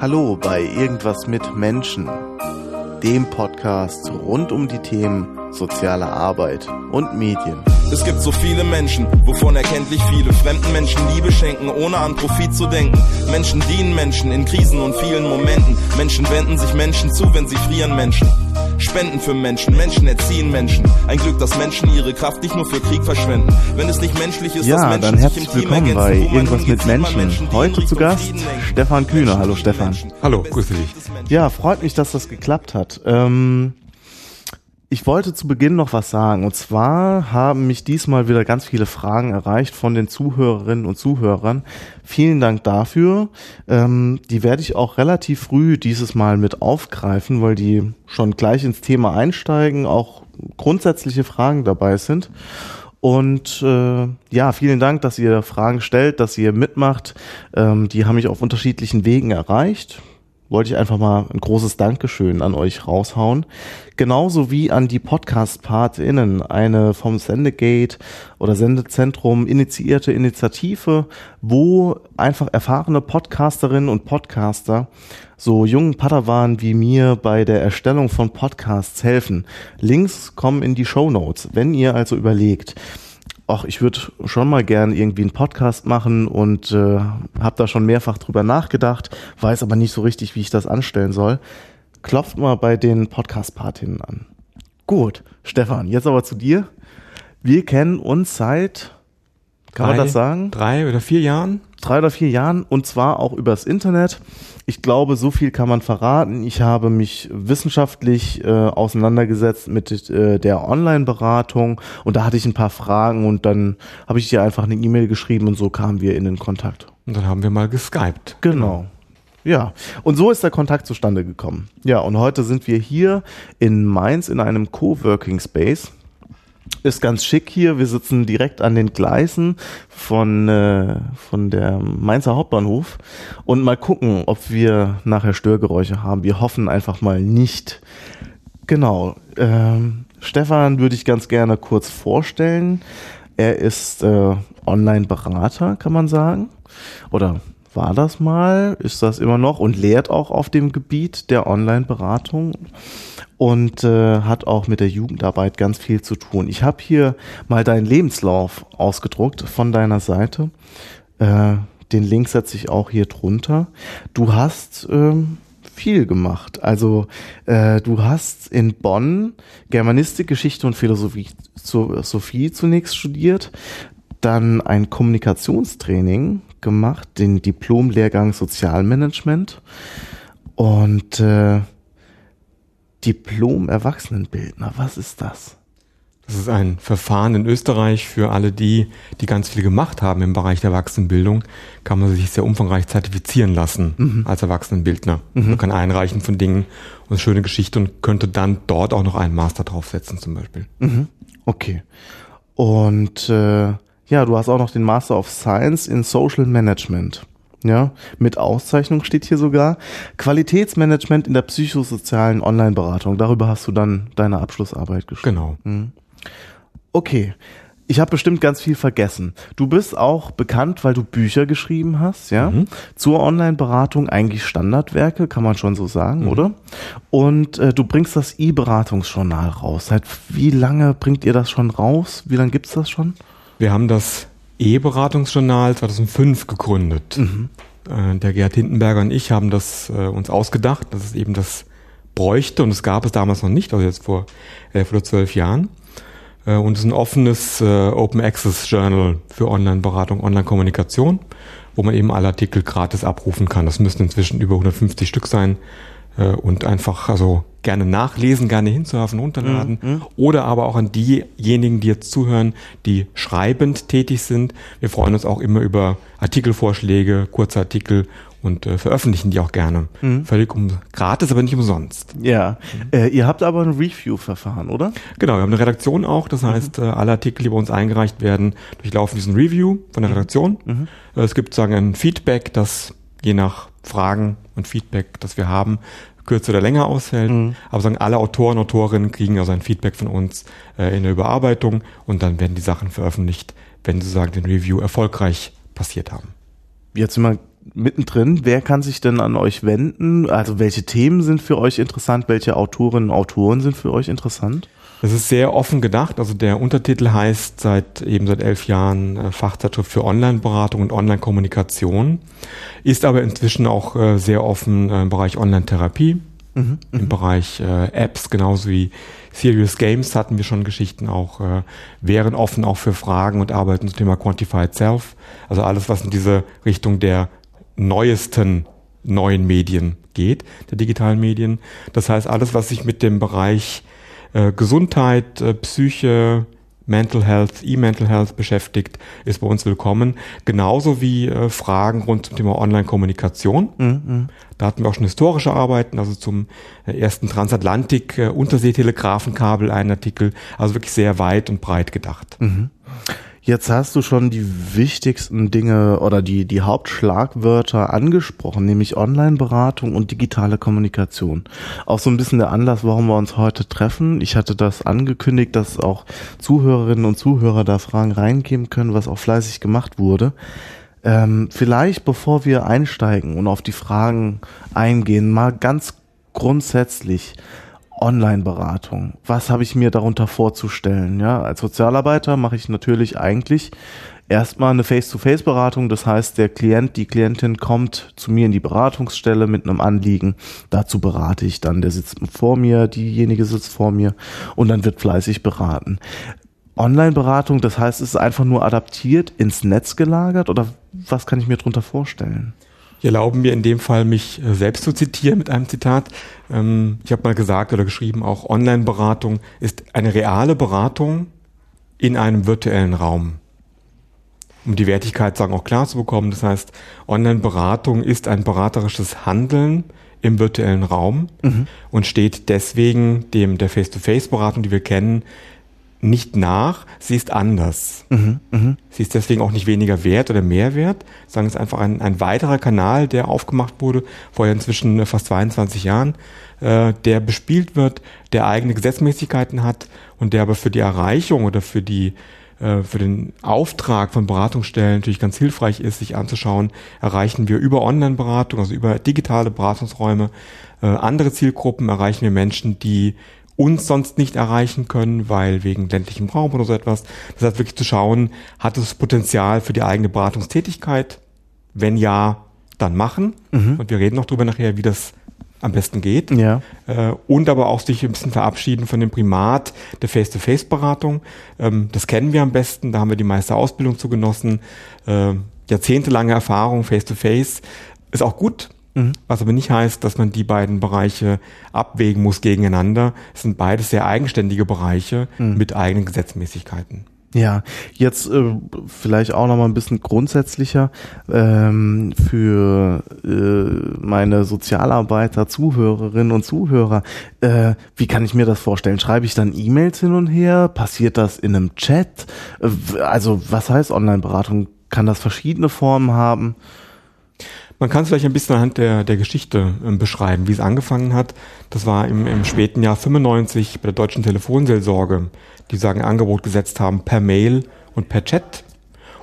Hallo bei Irgendwas mit Menschen, dem Podcast rund um die Themen soziale Arbeit und Medien. Es gibt so viele Menschen, wovon erkenntlich viele fremden Menschen Liebe schenken, ohne an Profit zu denken. Menschen dienen Menschen in Krisen und vielen Momenten. Menschen wenden sich Menschen zu, wenn sie frieren Menschen. Spenden für Menschen, Menschen erziehen Menschen. Ein Glück, dass Menschen ihre Kraft nicht nur für Krieg verschwenden. Wenn es nicht menschlich ist, ja, dass Menschen dann herzlich sich im Team willkommen ergänzen, bei wo man Irgendwas mit Menschen. Menschen, Heute zu Gast. Stefan Kühner. Hallo Stefan. Hallo, grüße dich. Ja, freut mich, dass das geklappt hat. Ähm, ich wollte zu Beginn noch was sagen. Und zwar haben mich diesmal wieder ganz viele Fragen erreicht von den Zuhörerinnen und Zuhörern. Vielen Dank dafür. Ähm, die werde ich auch relativ früh dieses Mal mit aufgreifen, weil die schon gleich ins Thema einsteigen, auch grundsätzliche Fragen dabei sind. Und äh, ja, vielen Dank, dass ihr Fragen stellt, dass ihr mitmacht. Ähm, die haben mich auf unterschiedlichen Wegen erreicht wollte ich einfach mal ein großes Dankeschön an euch raushauen. Genauso wie an die Podcast-PartInnen, eine vom Sendegate oder Sendezentrum initiierte Initiative, wo einfach erfahrene Podcasterinnen und Podcaster so jungen Padawan wie mir bei der Erstellung von Podcasts helfen. Links kommen in die Show Notes. Wenn ihr also überlegt, ach, ich würde schon mal gern irgendwie einen Podcast machen und äh, habe da schon mehrfach drüber nachgedacht, weiß aber nicht so richtig, wie ich das anstellen soll. Klopft mal bei den Podcast-Partinnen an. Gut, Stefan, jetzt aber zu dir. Wir kennen uns seit, kann man Drei- das sagen? Drei oder vier Jahren? Drei oder vier Jahren und zwar auch übers Internet. Ich glaube, so viel kann man verraten. Ich habe mich wissenschaftlich äh, auseinandergesetzt mit äh, der Online-Beratung und da hatte ich ein paar Fragen und dann habe ich dir einfach eine E-Mail geschrieben und so kamen wir in den Kontakt. Und dann haben wir mal geskypt. Genau. Ja, und so ist der Kontakt zustande gekommen. Ja, und heute sind wir hier in Mainz in einem Coworking Space. Ist ganz schick hier. Wir sitzen direkt an den Gleisen von, äh, von der Mainzer Hauptbahnhof und mal gucken, ob wir nachher Störgeräusche haben. Wir hoffen einfach mal nicht. Genau. Ähm, Stefan würde ich ganz gerne kurz vorstellen. Er ist äh, Online-Berater, kann man sagen. Oder war das mal, ist das immer noch und lehrt auch auf dem Gebiet der Online-Beratung und äh, hat auch mit der Jugendarbeit ganz viel zu tun. Ich habe hier mal deinen Lebenslauf ausgedruckt von deiner Seite. Äh, den Link setze ich auch hier drunter. Du hast ähm, viel gemacht. Also äh, du hast in Bonn Germanistik, Geschichte und Philosophie, Philosophie zunächst studiert, dann ein Kommunikationstraining gemacht, den Diplom-Lehrgang Sozialmanagement und äh, Diplom-Erwachsenenbildner. Was ist das? Das ist ein Verfahren in Österreich für alle die, die ganz viel gemacht haben im Bereich der Erwachsenenbildung, kann man sich sehr umfangreich zertifizieren lassen als Erwachsenenbildner. Man kann einreichen von Dingen und schöne Geschichte und könnte dann dort auch noch einen Master draufsetzen zum Beispiel. Mhm. Okay. Und äh, ja, du hast auch noch den Master of Science in Social Management. Ja, mit Auszeichnung steht hier sogar. Qualitätsmanagement in der psychosozialen Online-Beratung. Darüber hast du dann deine Abschlussarbeit geschrieben. Genau. Okay. Ich habe bestimmt ganz viel vergessen. Du bist auch bekannt, weil du Bücher geschrieben hast, ja? Zur Online-Beratung, eigentlich Standardwerke, kann man schon so sagen, oder? Und äh, du bringst das E-Beratungsjournal raus. Seit wie lange bringt ihr das schon raus? Wie lange gibt's das schon? Wir haben das E-Beratungsjournal 2005 gegründet. Äh, der Gerhard Hindenberger und ich haben das äh, uns ausgedacht, dass es eben das bräuchte und es gab es damals noch nicht, also jetzt vor elf oder zwölf Jahren. Äh, und es ist ein offenes äh, Open Access Journal für Online-Beratung, Online-Kommunikation, wo man eben alle Artikel gratis abrufen kann. Das müssten inzwischen über 150 Stück sein äh, und einfach also gerne nachlesen, gerne hinzuhafen, runterladen oder aber auch an diejenigen, die jetzt zuhören, die schreibend tätig sind. Wir freuen uns auch immer über Artikelvorschläge, kurze Artikel und äh, veröffentlichen die auch gerne. Völlig um, gratis, aber nicht umsonst. Ja. Äh, ihr habt aber ein Review-Verfahren, oder? Genau, wir haben eine Redaktion auch, das heißt, äh, alle Artikel, die bei uns eingereicht werden, durchlaufen diesen Review von der Redaktion. Äh, Es gibt sagen ein Feedback, das je nach Fragen und Feedback, das wir haben, kürzer oder länger ausfällt. Aber sagen alle Autoren, Autorinnen kriegen also ein Feedback von uns äh, in der Überarbeitung und dann werden die Sachen veröffentlicht, wenn sie sagen, den Review erfolgreich passiert haben. jetzt sind wir mittendrin. Wer kann sich denn an euch wenden? Also welche Themen sind für euch interessant? Welche Autorinnen und Autoren sind für euch interessant? Das ist sehr offen gedacht. Also der Untertitel heißt seit eben seit elf Jahren äh, Fachzeitschrift für Online-Beratung und Online-Kommunikation, ist aber inzwischen auch äh, sehr offen äh, im Bereich Online-Therapie, mhm, im mhm. Bereich äh, Apps, genauso wie Serious Games hatten wir schon Geschichten auch, äh, wären offen auch für Fragen und arbeiten zum Thema Quantified Self. Also alles, was in diese Richtung der neuesten neuen Medien geht, der digitalen Medien. Das heißt, alles, was sich mit dem Bereich äh, Gesundheit, äh, Psyche, Mental Health, E-Mental Health beschäftigt, ist bei uns willkommen. Genauso wie äh, Fragen rund zum Thema Online-Kommunikation. Mhm. Da hatten wir auch schon historische Arbeiten, also zum äh, ersten Transatlantik-Unterseetelegrafenkabel einen Artikel. Also wirklich sehr weit und breit gedacht. Mhm. Jetzt hast du schon die wichtigsten Dinge oder die, die Hauptschlagwörter angesprochen, nämlich Online-Beratung und digitale Kommunikation. Auch so ein bisschen der Anlass, warum wir uns heute treffen. Ich hatte das angekündigt, dass auch Zuhörerinnen und Zuhörer da Fragen reingeben können, was auch fleißig gemacht wurde. Ähm, vielleicht bevor wir einsteigen und auf die Fragen eingehen, mal ganz grundsätzlich. Online-Beratung. Was habe ich mir darunter vorzustellen? Ja, als Sozialarbeiter mache ich natürlich eigentlich erstmal eine Face-to-Face-Beratung. Das heißt, der Klient, die Klientin kommt zu mir in die Beratungsstelle mit einem Anliegen. Dazu berate ich dann. Der sitzt vor mir, diejenige sitzt vor mir und dann wird fleißig beraten. Online-Beratung, das heißt, es ist einfach nur adaptiert ins Netz gelagert oder was kann ich mir darunter vorstellen? Ich erlaube mir in dem Fall, mich äh, selbst zu zitieren mit einem Zitat. Ähm, ich habe mal gesagt oder geschrieben, auch Online-Beratung ist eine reale Beratung in einem virtuellen Raum. Um die Wertigkeit sagen auch klar zu bekommen. Das heißt, Online-Beratung ist ein beraterisches Handeln im virtuellen Raum mhm. und steht deswegen dem der Face-to-Face-Beratung, die wir kennen, nicht nach, sie ist anders. Mhm, mh. Sie ist deswegen auch nicht weniger wert oder mehr wert, sondern es ist einfach ein, ein weiterer Kanal, der aufgemacht wurde, vorher inzwischen fast 22 Jahren, äh, der bespielt wird, der eigene Gesetzmäßigkeiten hat und der aber für die Erreichung oder für die äh, für den Auftrag von Beratungsstellen natürlich ganz hilfreich ist, sich anzuschauen, erreichen wir über Online-Beratung, also über digitale Beratungsräume, äh, andere Zielgruppen, erreichen wir Menschen, die uns sonst nicht erreichen können, weil wegen ländlichem Raum oder so etwas. Das heißt wirklich zu schauen, hat es Potenzial für die eigene Beratungstätigkeit? Wenn ja, dann machen. Mhm. Und wir reden noch drüber nachher, wie das am besten geht. Ja. Äh, und aber auch sich ein bisschen verabschieden von dem Primat der Face-to-Face-Beratung. Ähm, das kennen wir am besten, da haben wir die meiste Ausbildung zu genossen. Äh, jahrzehntelange Erfahrung Face-to-Face ist auch gut, Mhm. Was aber nicht heißt, dass man die beiden Bereiche abwägen muss gegeneinander. Es sind beides sehr eigenständige Bereiche mhm. mit eigenen Gesetzmäßigkeiten. Ja, jetzt äh, vielleicht auch noch mal ein bisschen grundsätzlicher ähm, für äh, meine Sozialarbeiter, Zuhörerinnen und Zuhörer. Äh, wie kann ich mir das vorstellen? Schreibe ich dann E-Mails hin und her? Passiert das in einem Chat? Äh, also was heißt Online-Beratung? Kann das verschiedene Formen haben? Man kann es vielleicht ein bisschen anhand der, der Geschichte äh, beschreiben, wie es angefangen hat. Das war im, im späten Jahr 95 bei der deutschen Telefonseelsorge, die sagen Angebot gesetzt haben per Mail und per Chat.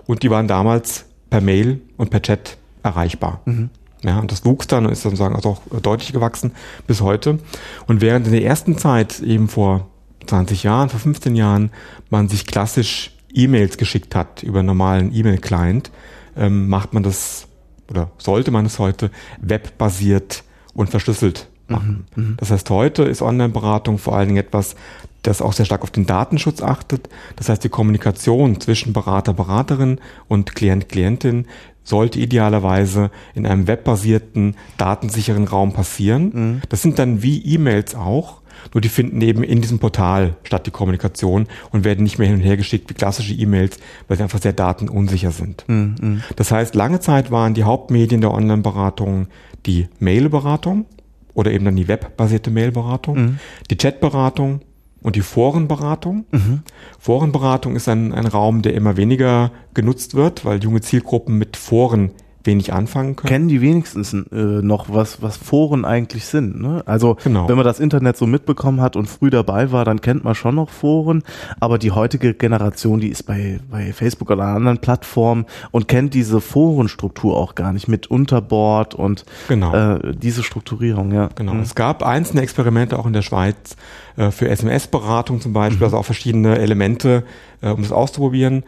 Und die waren damals per Mail und per Chat erreichbar. Mhm. Ja, und das wuchs dann und ist sozusagen also auch deutlich gewachsen bis heute. Und während in der ersten Zeit, eben vor 20 Jahren, vor 15 Jahren, man sich klassisch E-Mails geschickt hat über einen normalen E-Mail-Client, ähm, macht man das oder sollte man es heute webbasiert und verschlüsselt machen. Mhm, mhm, das heißt, heute ist Online-Beratung vor allen Dingen etwas, das auch sehr stark auf den Datenschutz achtet. Das heißt, die Kommunikation zwischen Berater, Beraterin und Klient, Klientin sollte idealerweise in einem webbasierten, datensicheren Raum passieren. Mhm. Das sind dann wie E-Mails auch, nur die finden eben in diesem Portal statt, die Kommunikation, und werden nicht mehr hin und her geschickt wie klassische E-Mails, weil sie einfach sehr datenunsicher sind. Mhm. Das heißt, lange Zeit waren die Hauptmedien der Online-Beratung die Mail-Beratung oder eben dann die webbasierte Mail-Beratung, mhm. die Chat-Beratung und die Forenberatung. Mhm. Forenberatung ist ein, ein Raum, der immer weniger genutzt wird, weil junge Zielgruppen mit Foren wenig anfangen können. Kennen die wenigstens äh, noch, was, was Foren eigentlich sind. Ne? Also Genau. wenn man das Internet so mitbekommen hat und früh dabei war, dann kennt man schon noch Foren. Aber die heutige Generation, die ist bei, bei Facebook oder anderen Plattformen und kennt diese Forenstruktur auch gar nicht mit Unterboard und Genau. äh, diese Strukturierung. Ja. Genau. Mhm. Es gab einzelne Experimente auch in der Schweiz äh, für SMS-Beratung zum Beispiel, also auch verschiedene Elemente, äh, um das auszuprobieren.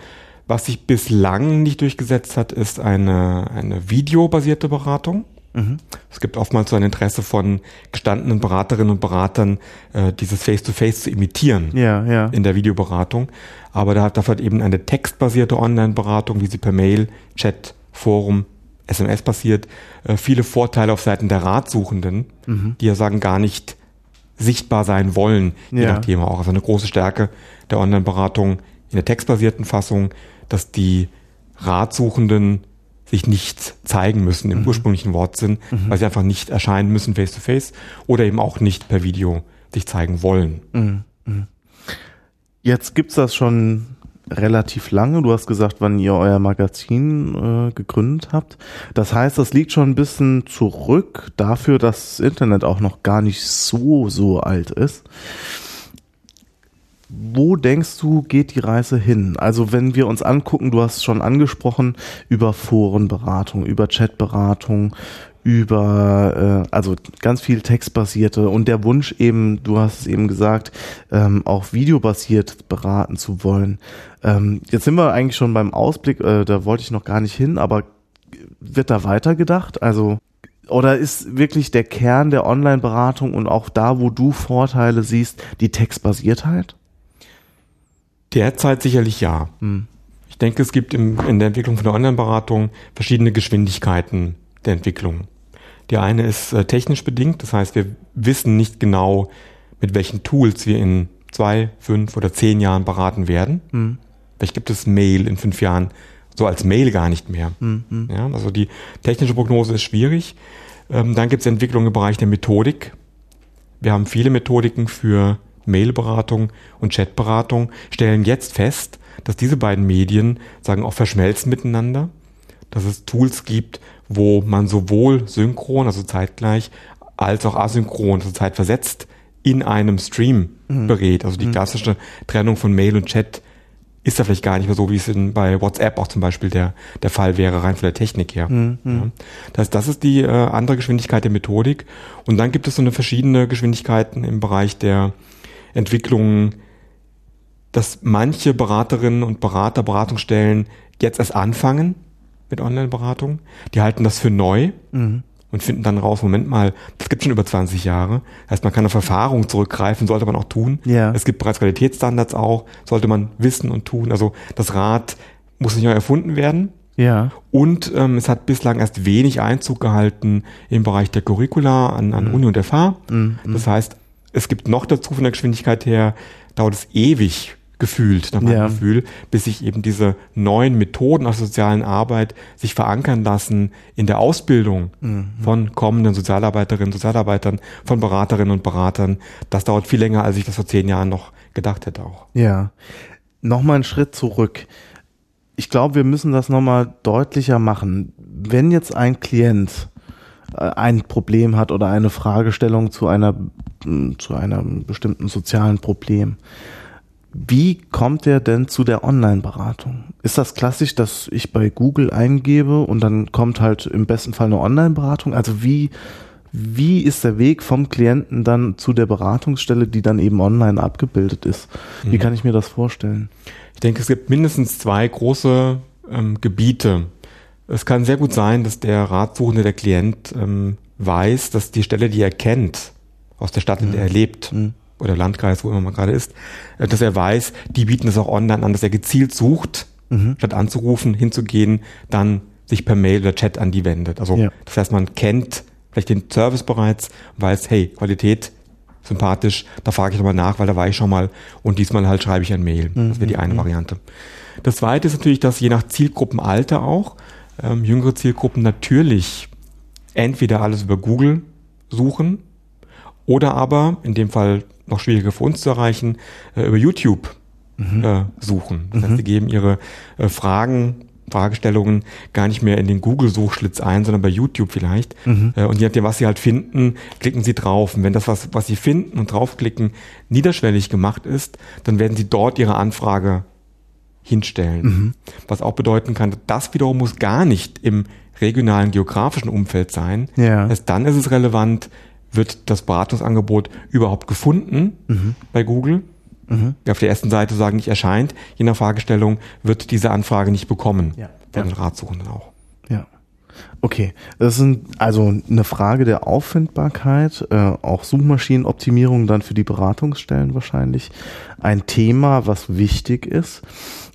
Was sich bislang nicht durchgesetzt hat, ist eine, eine videobasierte Beratung. Es gibt oftmals so ein Interesse von gestandenen Beraterinnen und Beratern, äh, dieses Face-to-Face zu imitieren Ja, ja. in der Videoberatung. Aber da hat dafür eben eine textbasierte Online-Beratung, wie sie per Mail, Chat, Forum, SMS passiert, äh, viele Vorteile auf Seiten der Ratsuchenden, die ja sagen, gar nicht sichtbar sein wollen, je Ja. nach Thema auch. Also eine große Stärke der Online-Beratung in der textbasierten Fassung, dass die Ratsuchenden sich nicht zeigen müssen im ursprünglichen Wortsinn, weil sie einfach nicht erscheinen müssen face-to-face oder eben auch nicht per Video sich zeigen wollen. Jetzt gibt's das schon relativ lange. Du hast gesagt, wann ihr euer Magazin äh, gegründet habt. Das heißt, das liegt schon ein bisschen zurück dafür, dass das Internet auch noch gar nicht so, so alt ist. Wo denkst du, geht die Reise hin? Also wenn wir uns angucken, du hast schon angesprochen, über Forenberatung, über Chatberatung, über äh, also ganz viel textbasierte und der Wunsch eben, du hast es eben gesagt, ähm, auch videobasiert beraten zu wollen. Ähm, jetzt sind wir eigentlich schon beim Ausblick, äh, da wollte ich noch gar nicht hin, aber wird da weitergedacht? Also oder ist wirklich der Kern der Online-Beratung und auch da, wo du Vorteile siehst, die Textbasiertheit? Derzeit sicherlich ja. Ich denke, es gibt im, in der Entwicklung von der Online-Beratung verschiedene Geschwindigkeiten der Entwicklung. Die eine ist äh, technisch bedingt, das heißt, wir wissen nicht genau, mit welchen Tools wir in zwei, fünf oder zehn Jahren beraten werden. Vielleicht gibt es Mail in fünf Jahren so als Mail gar nicht mehr. Ja, also die technische Prognose ist schwierig. Ähm, dann gibt es Entwicklungen im Bereich der Methodik. Wir haben viele Methodiken für Mailberatung und Chatberatung, stellen jetzt fest, dass diese beiden Medien sagen auch verschmelzen miteinander, dass es Tools gibt, wo man sowohl synchron, also zeitgleich, als auch asynchron, also zeitversetzt, in einem Stream berät. Also die klassische Trennung von Mail und Chat ist da vielleicht gar nicht mehr so, wie es in, bei WhatsApp auch zum Beispiel der, der Fall wäre, rein von der Technik her. Ja. Das, heißt, das ist die äh, andere Geschwindigkeit der Methodik. Und dann gibt es so eine verschiedene Geschwindigkeiten im Bereich der Entwicklung, dass manche Beraterinnen und Berater, Beratungsstellen jetzt erst anfangen mit Online-Beratung. Die halten das für neu und finden dann raus, Moment mal, das gibt schon über 20 Jahre. Heißt, man kann auf Erfahrung zurückgreifen, sollte man auch tun. Ja. Es gibt bereits Qualitätsstandards auch, sollte man wissen und tun. Also das Rad muss nicht neu erfunden werden. Ja. Und ähm, es hat bislang erst wenig Einzug gehalten im Bereich der Curricula an, an Uni und FH. Das heißt, es gibt noch dazu von der Geschwindigkeit her, dauert es ewig gefühlt, nach meinem Ja. Gefühl, bis sich eben diese neuen Methoden aus der sozialen Arbeit sich verankern lassen in der Ausbildung von kommenden Sozialarbeiterinnen, Sozialarbeitern, von Beraterinnen und Beratern. Das dauert viel länger, als ich das vor zehn Jahren noch gedacht hätte auch. Ja. Nochmal einen Schritt zurück. Ich glaube, wir müssen das nochmal deutlicher machen. Wenn jetzt ein Klient ein Problem hat oder eine Fragestellung zu einer, zu einem bestimmten sozialen Problem, wie kommt er denn zu der Online-Beratung? Ist das klassisch, dass ich bei Google eingebe und dann kommt halt im besten Fall eine Online-Beratung? Also wie, wie ist der Weg vom Klienten dann zu der Beratungsstelle, die dann eben online abgebildet ist? Wie kann ich mir das vorstellen? Ich denke, es gibt mindestens zwei große ähm, Gebiete. Es kann sehr gut sein, dass der Ratsuchende, der Klient, ähm, weiß, dass die Stelle, die er kennt, aus der Stadt, in der er lebt, oder Landkreis, wo immer man gerade ist, äh, dass er weiß, die bieten es auch online an, dass er gezielt sucht, statt anzurufen, hinzugehen, dann sich per Mail oder Chat an die wendet. Also Ja. das heißt, man kennt vielleicht den Service bereits, weiß, hey, Qualität, sympathisch, da frage ich nochmal nach, weil da war ich schon mal und diesmal halt schreibe ich ein Mail. Das wäre die eine Variante. Das zweite ist natürlich, dass je nach Zielgruppenalter auch ähm, jüngere Zielgruppen natürlich entweder alles über Google suchen oder aber, in dem Fall noch schwieriger für uns zu erreichen, äh, über YouTube äh, suchen. Das heißt, sie geben ihre äh, Fragen Fragestellungen gar nicht mehr in den Google-Suchschlitz ein, sondern bei YouTube vielleicht. Mhm. Äh, und je nachdem, was Sie halt finden, klicken Sie drauf. Und wenn das, was, was Sie finden und draufklicken, niederschwellig gemacht ist, dann werden Sie dort Ihre Anfrage hinstellen. Mhm. Was auch bedeuten kann, das wiederum muss gar nicht im regionalen geografischen Umfeld sein. Ja. Erst dann ist es relevant, wird das Beratungsangebot überhaupt gefunden mhm. bei Google mhm. auf der ersten Seite sagen, nicht erscheint, je nach Fragestellung wird diese Anfrage nicht bekommen ja. von den Ratsuchenden auch. Ja. Okay, das ist also eine Frage der Auffindbarkeit, äh, auch Suchmaschinenoptimierung dann für die Beratungsstellen wahrscheinlich ein Thema, was wichtig ist.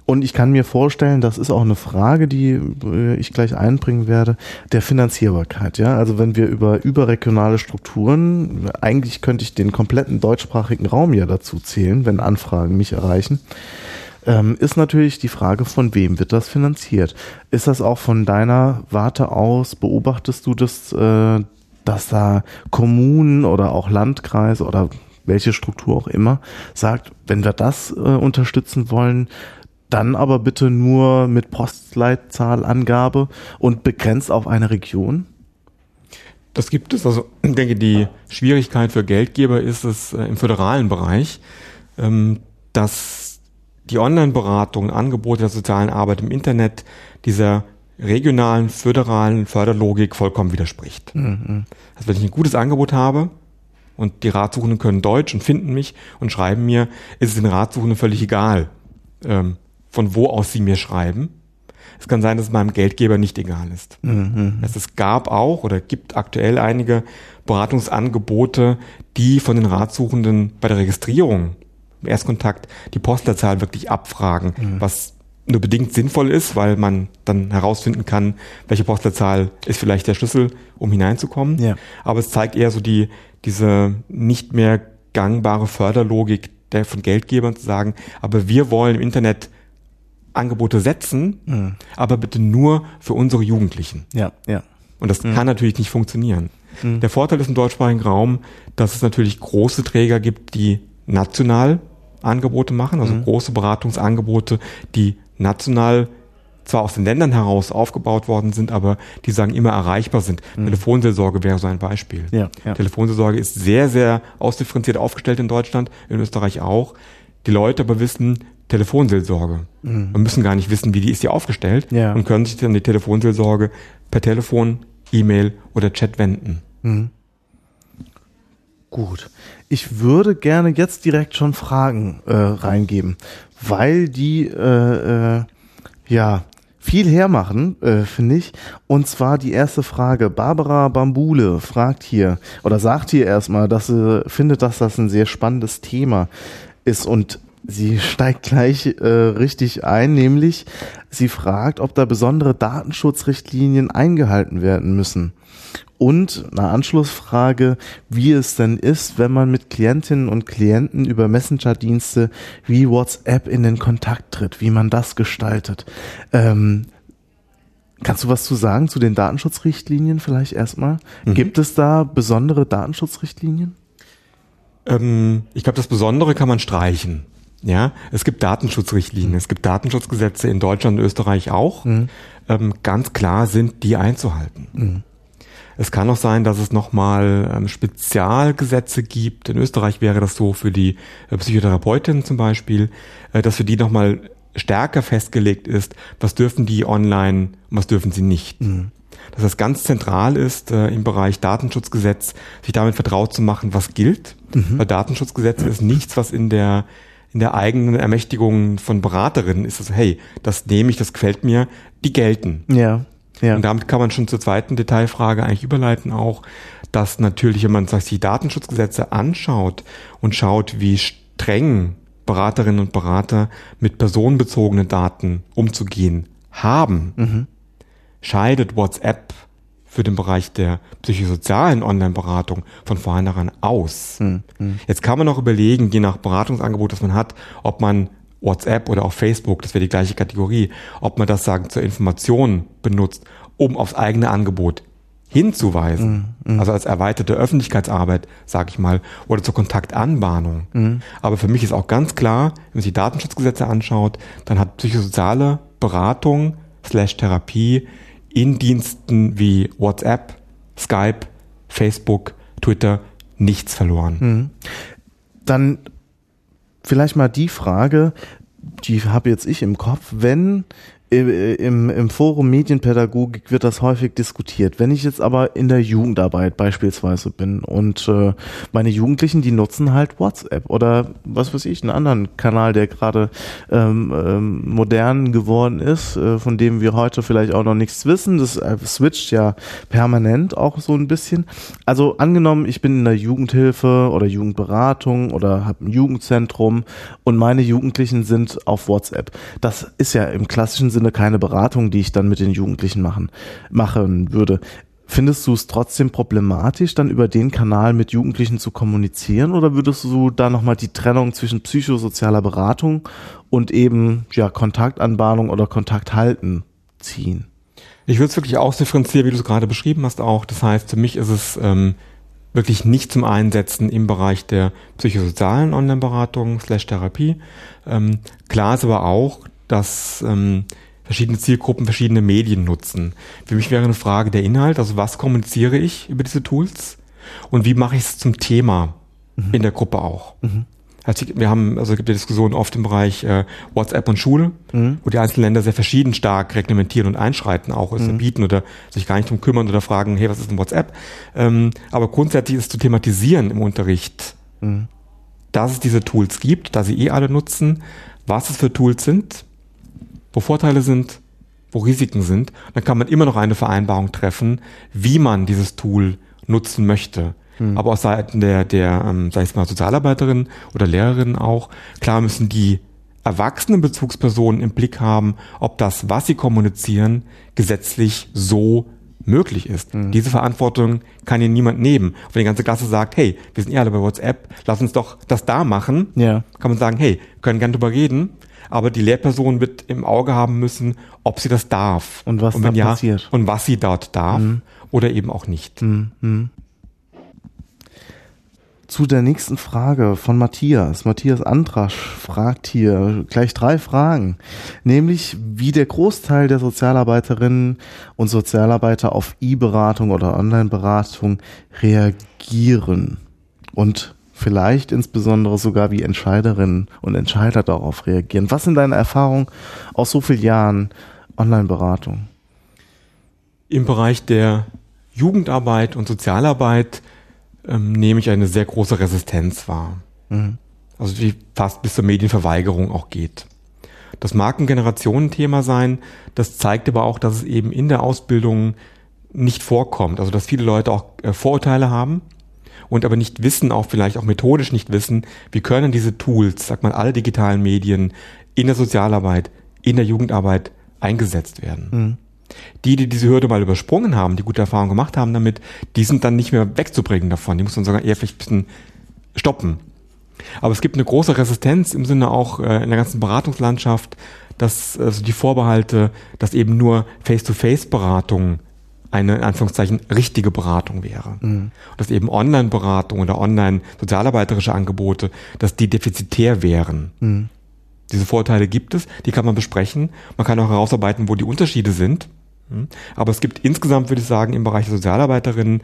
Und ich kann mir vorstellen, das ist auch eine Frage, die äh, ich gleich einbringen werde, der Finanzierbarkeit. Ja, also wenn wir über überregionale Strukturen, eigentlich könnte ich den kompletten deutschsprachigen Raum ja dazu zählen, wenn Anfragen mich erreichen, ähm, ist natürlich die Frage, von wem wird das finanziert? Ist das auch von deiner Warte aus, beobachtest du das, äh, dass da Kommunen oder auch Landkreise oder welche Struktur auch immer sagt, wenn wir das äh, unterstützen wollen, dann aber bitte nur mit Postleitzahlangabe und begrenzt auf eine Region? Das gibt es. Also ich denke, die Schwierigkeit für Geldgeber ist es äh, im föderalen Bereich, ähm, dass die Online-Beratung, Angebote der sozialen Arbeit im Internet dieser regionalen, föderalen Förderlogik vollkommen widerspricht. Mhm. Also wenn ich ein gutes Angebot habe und die Ratsuchenden können Deutsch und finden mich und schreiben mir, ist es den Ratsuchenden völlig egal, ähm, von wo aus sie mir schreiben. Es kann sein, dass es meinem Geldgeber nicht egal ist. Mhm. Also es gab auch oder gibt aktuell einige Beratungsangebote, die von den Ratsuchenden bei der Registrierung im Erstkontakt die Postleitzahl wirklich abfragen, mhm. was nur bedingt sinnvoll ist, weil man dann herausfinden kann, welche Postleitzahl ist vielleicht der Schlüssel, um hineinzukommen. Ja. Aber es zeigt eher so die, diese nicht mehr gangbare Förderlogik der von Geldgebern zu sagen, aber wir wollen im Internet Angebote setzen, mhm. aber bitte nur für unsere Jugendlichen. Ja, ja. Und das mhm. kann natürlich nicht funktionieren. Mhm. Der Vorteil ist im deutschsprachigen Raum, dass es natürlich große Träger gibt, die national Angebote machen, also mhm. große Beratungsangebote, die national zwar aus den Ländern heraus aufgebaut worden sind, aber die sagen immer erreichbar sind. Mhm. Telefonseelsorge wäre so ein Beispiel. Ja, ja. Telefonseelsorge ist sehr, sehr ausdifferenziert aufgestellt in Deutschland, in Österreich auch. Die Leute aber wissen, Telefonseelsorge. Mhm. Wir müssen gar nicht wissen, wie die ist hier aufgestellt ja. und können sich dann die Telefonseelsorge per Telefon, E-Mail oder Chat wenden. Mhm. Gut. Ich würde gerne jetzt direkt schon Fragen äh, reingeben, weil die äh, äh, ja viel hermachen, äh, finde ich. Und zwar die erste Frage. Barbara Bambule fragt hier oder sagt hier erstmal, dass sie findet, dass das ein sehr spannendes Thema ist und Sie steigt gleich äh, richtig ein, nämlich sie fragt, ob da besondere Datenschutzrichtlinien eingehalten werden müssen. Und eine Anschlussfrage, wie es denn ist, wenn man mit Klientinnen und Klienten über Messenger-Dienste wie WhatsApp in den Kontakt tritt, wie man das gestaltet. Ähm, kannst du was zu sagen zu den Datenschutzrichtlinien vielleicht erstmal? Mhm. Gibt es da besondere Datenschutzrichtlinien? Ähm, ich glaube, das Besondere kann man streichen. Ja, es gibt Datenschutzrichtlinien, mhm. es gibt Datenschutzgesetze in Deutschland und Österreich auch. Mhm. Ähm, ganz klar sind die einzuhalten. Mhm. Es kann auch sein, dass es nochmal ähm, Spezialgesetze gibt. In Österreich wäre das so für die äh, Psychotherapeutinnen zum Beispiel, äh, dass für die nochmal stärker festgelegt ist, was dürfen die online und was dürfen sie nicht. Mhm. Dass das ganz zentral ist äh, im Bereich Datenschutzgesetz, sich damit vertraut zu machen, was gilt. Mhm. Weil Datenschutzgesetz ist nichts, was in der in der eigenen Ermächtigung von Beraterinnen ist es, hey, das nehme ich, das gefällt mir, die gelten. Ja. Ja. Und damit kann man schon zur zweiten Detailfrage eigentlich überleiten auch, dass natürlich, wenn man sich die Datenschutzgesetze anschaut und schaut, wie streng Beraterinnen und Berater mit personenbezogenen Daten umzugehen haben, mhm. scheidet WhatsApp für den Bereich der psychosozialen Online-Beratung von vornherein aus. Hm, hm. Jetzt kann man noch überlegen, je nach Beratungsangebot, das man hat, ob man WhatsApp oder auch Facebook, das wäre die gleiche Kategorie, ob man das sagen zur Information benutzt, um aufs eigene Angebot hinzuweisen, mm, mm. also als erweiterte Öffentlichkeitsarbeit, sage ich mal, oder zur Kontaktanbahnung. Mm. Aber für mich ist auch ganz klar, wenn man sich die Datenschutzgesetze anschaut, dann hat psychosoziale Beratung slash Therapie in Diensten wie WhatsApp, Skype, Facebook, Twitter nichts verloren. Mhm. Dann vielleicht mal die Frage, die habe jetzt ich im Kopf, wenn im, im Forum Medienpädagogik wird das häufig diskutiert. Wenn ich jetzt aber in der Jugendarbeit beispielsweise bin und äh, meine Jugendlichen, die nutzen halt WhatsApp oder was weiß ich, einen anderen Kanal, der gerade ähm, ähm, modern geworden ist, äh, von dem wir heute vielleicht auch noch nichts wissen. Das äh, switcht ja permanent auch so ein bisschen. Also angenommen, ich bin in der Jugendhilfe oder Jugendberatung oder habe ein Jugendzentrum und meine Jugendlichen sind auf WhatsApp. Das ist ja im klassischen Sinne Sinne keine Beratung, die ich dann mit den Jugendlichen machen, machen würde. Findest du es trotzdem problematisch, dann über den Kanal mit Jugendlichen zu kommunizieren oder würdest du da nochmal die Trennung zwischen psychosozialer Beratung und eben ja Kontaktanbahnung oder Kontakt halten ziehen? Ich würde es wirklich ausdifferenzieren, wie du es gerade beschrieben hast auch. Das heißt, für mich ist es ähm, wirklich nicht zum Einsetzen im Bereich der psychosozialen Online-Beratung slash Therapie. Ähm, klar ist aber auch, dass ähm, verschiedene Zielgruppen verschiedene Medien nutzen. Für mich wäre eine Frage der Inhalt, also was kommuniziere ich über diese Tools und wie mache ich es zum Thema mhm. in der Gruppe auch. Mhm. Also wir haben, also es gibt ja Diskussionen oft im Bereich äh, WhatsApp und Schule, mhm. wo die einzelnen Länder sehr verschieden stark reglementieren und einschreiten, auch es mhm. bieten oder sich gar nicht drum kümmern oder fragen, hey, was ist denn WhatsApp? Ähm, aber grundsätzlich ist es zu thematisieren im Unterricht, mhm. dass es diese Tools gibt, da sie eh alle nutzen, was es für Tools sind, wo Vorteile sind, wo Risiken sind, dann kann man immer noch eine Vereinbarung treffen, wie man dieses Tool nutzen möchte. Hm. Aber aus Seiten der, der ähm, sag ich mal, Sozialarbeiterin oder Lehrerin auch, klar müssen die erwachsenen Bezugspersonen im Blick haben, ob das, was sie kommunizieren, gesetzlich so möglich ist. Mhm. Diese Verantwortung kann ihnen niemand nehmen. Und wenn die ganze Klasse sagt, hey, wir sind eh alle bei WhatsApp, lass uns doch das da machen, ja. kann man sagen, hey, können gerne drüber reden, aber die Lehrperson wird im Auge haben müssen, ob sie das darf. Und was und da ja, passiert. Und was sie dort darf mhm. oder eben auch nicht. Mhm. Zu der nächsten Frage von Matthias. Matthias Antrasch fragt hier gleich drei Fragen. Nämlich, wie der Großteil der Sozialarbeiterinnen und Sozialarbeiter auf E-Beratung oder Online-Beratung reagieren. Und vielleicht insbesondere sogar wie Entscheiderinnen und Entscheider darauf reagieren. Was sind deine Erfahrungen aus so vielen Jahren Online-Beratung? Im Bereich der Jugendarbeit und Sozialarbeit ähm, nehme ich eine sehr große Resistenz wahr. Mhm. Also die fast bis zur Medienverweigerung auch geht. Das mag ein Generationenthema sein, das zeigt aber auch, dass es eben in der Ausbildung nicht vorkommt. Also dass viele Leute auch äh, Vorurteile haben und aber nicht wissen, auch vielleicht auch methodisch nicht wissen, wie können diese Tools, sagt man, alle digitalen Medien in der Sozialarbeit, in der Jugendarbeit eingesetzt werden. Mhm. Die, die diese Hürde mal übersprungen haben, die gute Erfahrungen gemacht haben damit, die sind dann nicht mehr wegzubringen davon. Die muss man sogar eher vielleicht ein bisschen stoppen. Aber es gibt eine große Resistenz im Sinne auch äh, in der ganzen Beratungslandschaft, dass also die Vorbehalte, dass eben nur Face-to-Face-Beratung eine in Anführungszeichen richtige Beratung wäre. Mhm. Dass eben Online-Beratung oder online-sozialarbeiterische Angebote, dass die defizitär wären. Mhm. Diese Vorteile gibt es, die kann man besprechen. Man kann auch herausarbeiten, wo die Unterschiede sind. Mhm. Aber es gibt insgesamt, würde ich sagen, im Bereich der Sozialarbeiterinnen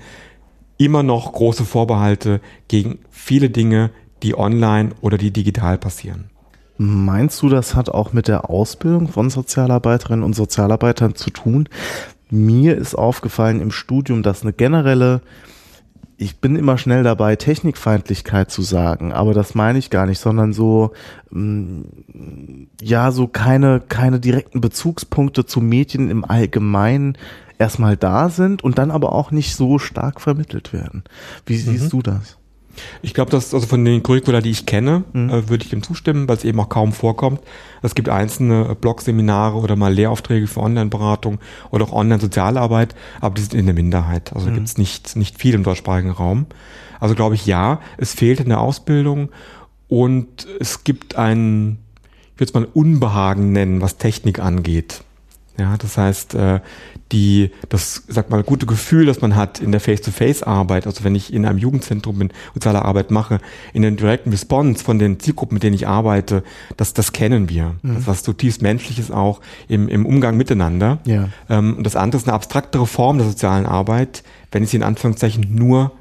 immer noch große Vorbehalte gegen viele Dinge, die online oder die digital passieren. Meinst du, das hat auch mit der Ausbildung von Sozialarbeiterinnen und Sozialarbeitern zu tun? Mir ist aufgefallen im Studium, dass eine generelle, ich bin immer schnell dabei, Technikfeindlichkeit zu sagen, aber das meine ich gar nicht, sondern so, mm, ja, so keine, keine direkten Bezugspunkte zu Medien im Allgemeinen erstmal da sind und dann aber auch nicht so stark vermittelt werden. Wie siehst mhm. du das? Ich glaube, dass also von den Curricula, die ich kenne, mhm. äh, würde ich dem zustimmen, weil es eben auch kaum vorkommt. Es gibt einzelne Blog-Seminare oder mal Lehraufträge für Online-Beratung oder auch Online-Sozialarbeit, aber die sind in der Minderheit. Also mhm. gibt es nicht, nicht viel im deutschsprachigen Raum. Also glaube ich, ja, es fehlt in der Ausbildung und es gibt ein, ich würde es mal Unbehagen nennen, was Technik angeht. Ja, das heißt, äh, die, das, sag mal, gute Gefühl, das man hat in der Face-to-Face-Arbeit, also wenn ich in einem Jugendzentrum bin, soziale Arbeit mache, in den direkten Response von den Zielgruppen, mit denen ich arbeite, das, das kennen wir. Mhm. Das ist was zutiefst Menschliches auch im, im Umgang miteinander. Ja. Ähm, und das andere ist eine abstraktere Form der sozialen Arbeit, wenn ich sie in Anführungszeichen nur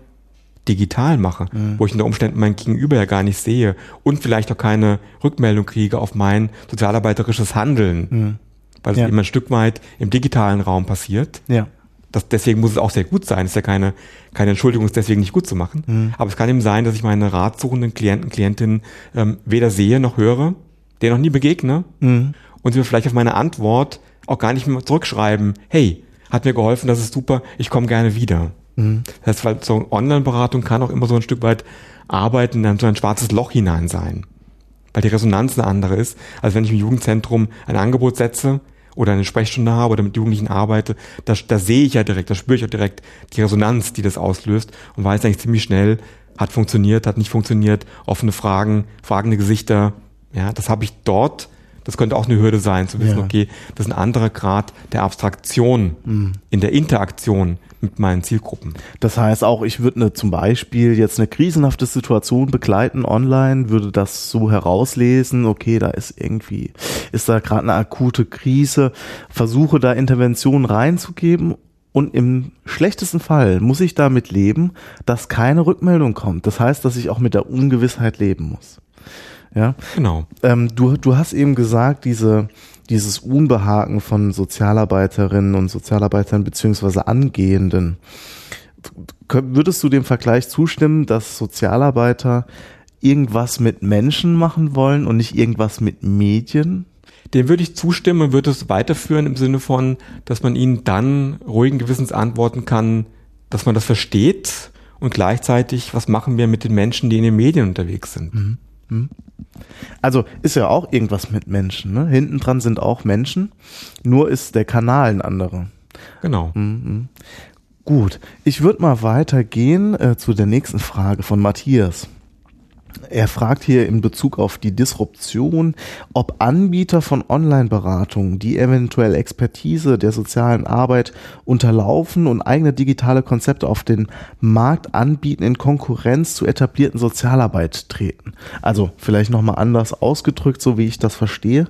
digital mache, mhm. wo ich unter Umständen mein Gegenüber ja gar nicht sehe und vielleicht auch keine Rückmeldung kriege auf mein sozialarbeiterisches Handeln. Mhm weil es ja. immer ein Stück weit im digitalen Raum passiert. Ja. Das, deswegen muss es auch sehr gut sein. Es ist ja keine, keine Entschuldigung, es deswegen nicht gut zu machen. Mhm. Aber es kann eben sein, dass ich meine ratsuchenden Klienten, Klientinnen ähm, weder sehe noch höre, denen noch nie begegne mhm. und sie mir vielleicht auf meine Antwort auch gar nicht mehr zurückschreiben, hey, hat mir geholfen, das ist super, ich komme gerne wieder. Mhm. Das heißt, weil so Online-Beratung kann auch immer so ein Stück weit arbeiten, dann so ein schwarzes Loch hinein sein weil die Resonanz eine andere ist, als wenn ich im Jugendzentrum ein Angebot setze oder eine Sprechstunde habe oder mit Jugendlichen arbeite, da, da sehe ich ja direkt, da spüre ich ja direkt die Resonanz, die das auslöst und weiß eigentlich ziemlich schnell, hat funktioniert, hat nicht funktioniert, offene Fragen, fragende Gesichter, ja, das habe ich dort das könnte auch eine Hürde sein, zu wissen, ja. okay, das ist ein anderer Grad der Abstraktion mhm. in der Interaktion mit meinen Zielgruppen. Das heißt auch, ich würde eine, zum Beispiel jetzt eine krisenhafte Situation begleiten online, würde das so herauslesen, okay, da ist irgendwie, ist da gerade eine akute Krise, versuche da Interventionen reinzugeben und im schlechtesten Fall muss ich damit leben, dass keine Rückmeldung kommt. Das heißt, dass ich auch mit der Ungewissheit leben muss. Ja, genau. Ähm, du, du hast eben gesagt, diese, dieses Unbehagen von Sozialarbeiterinnen und Sozialarbeitern beziehungsweise Angehenden. Würdest du dem Vergleich zustimmen, dass Sozialarbeiter irgendwas mit Menschen machen wollen und nicht irgendwas mit Medien? Dem würde ich zustimmen und würde es weiterführen im Sinne von, dass man ihnen dann ruhigen Gewissens antworten kann, dass man das versteht und gleichzeitig, was machen wir mit den Menschen, die in den Medien unterwegs sind. Mhm. Mhm. Also ist ja auch irgendwas mit Menschen. Ne? Hinten dran sind auch Menschen, nur ist der Kanal ein anderer. Genau. Mhm. Gut, ich würde mal weitergehen äh, zu der nächsten Frage von Matthias. Er fragt hier in Bezug auf die Disruption, ob Anbieter von Online-Beratungen, die eventuell Expertise der sozialen Arbeit unterlaufen und eigene digitale Konzepte auf den Markt anbieten, in Konkurrenz zu etablierten Sozialarbeit treten. Also vielleicht nochmal anders ausgedrückt, so wie ich das verstehe.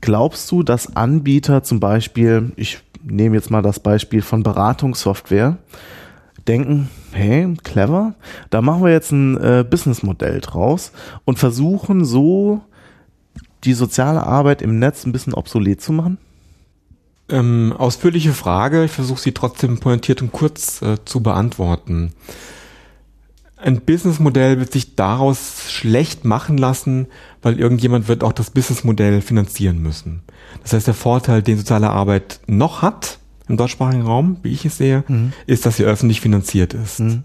Glaubst du, dass Anbieter zum Beispiel, ich nehme jetzt mal das Beispiel von Beratungssoftware, denken, hey, clever, da machen wir jetzt ein äh, Businessmodell draus und versuchen so die soziale Arbeit im Netz ein bisschen obsolet zu machen? Ähm, ausführliche Frage, ich versuche sie trotzdem pointiert und kurz äh, zu beantworten. Ein Businessmodell wird sich daraus schlecht machen lassen, weil irgendjemand wird auch das Businessmodell finanzieren müssen. Das heißt, der Vorteil, den soziale Arbeit noch hat, im deutschsprachigen Raum, wie ich es sehe, mhm. ist, dass sie öffentlich finanziert ist. Mhm.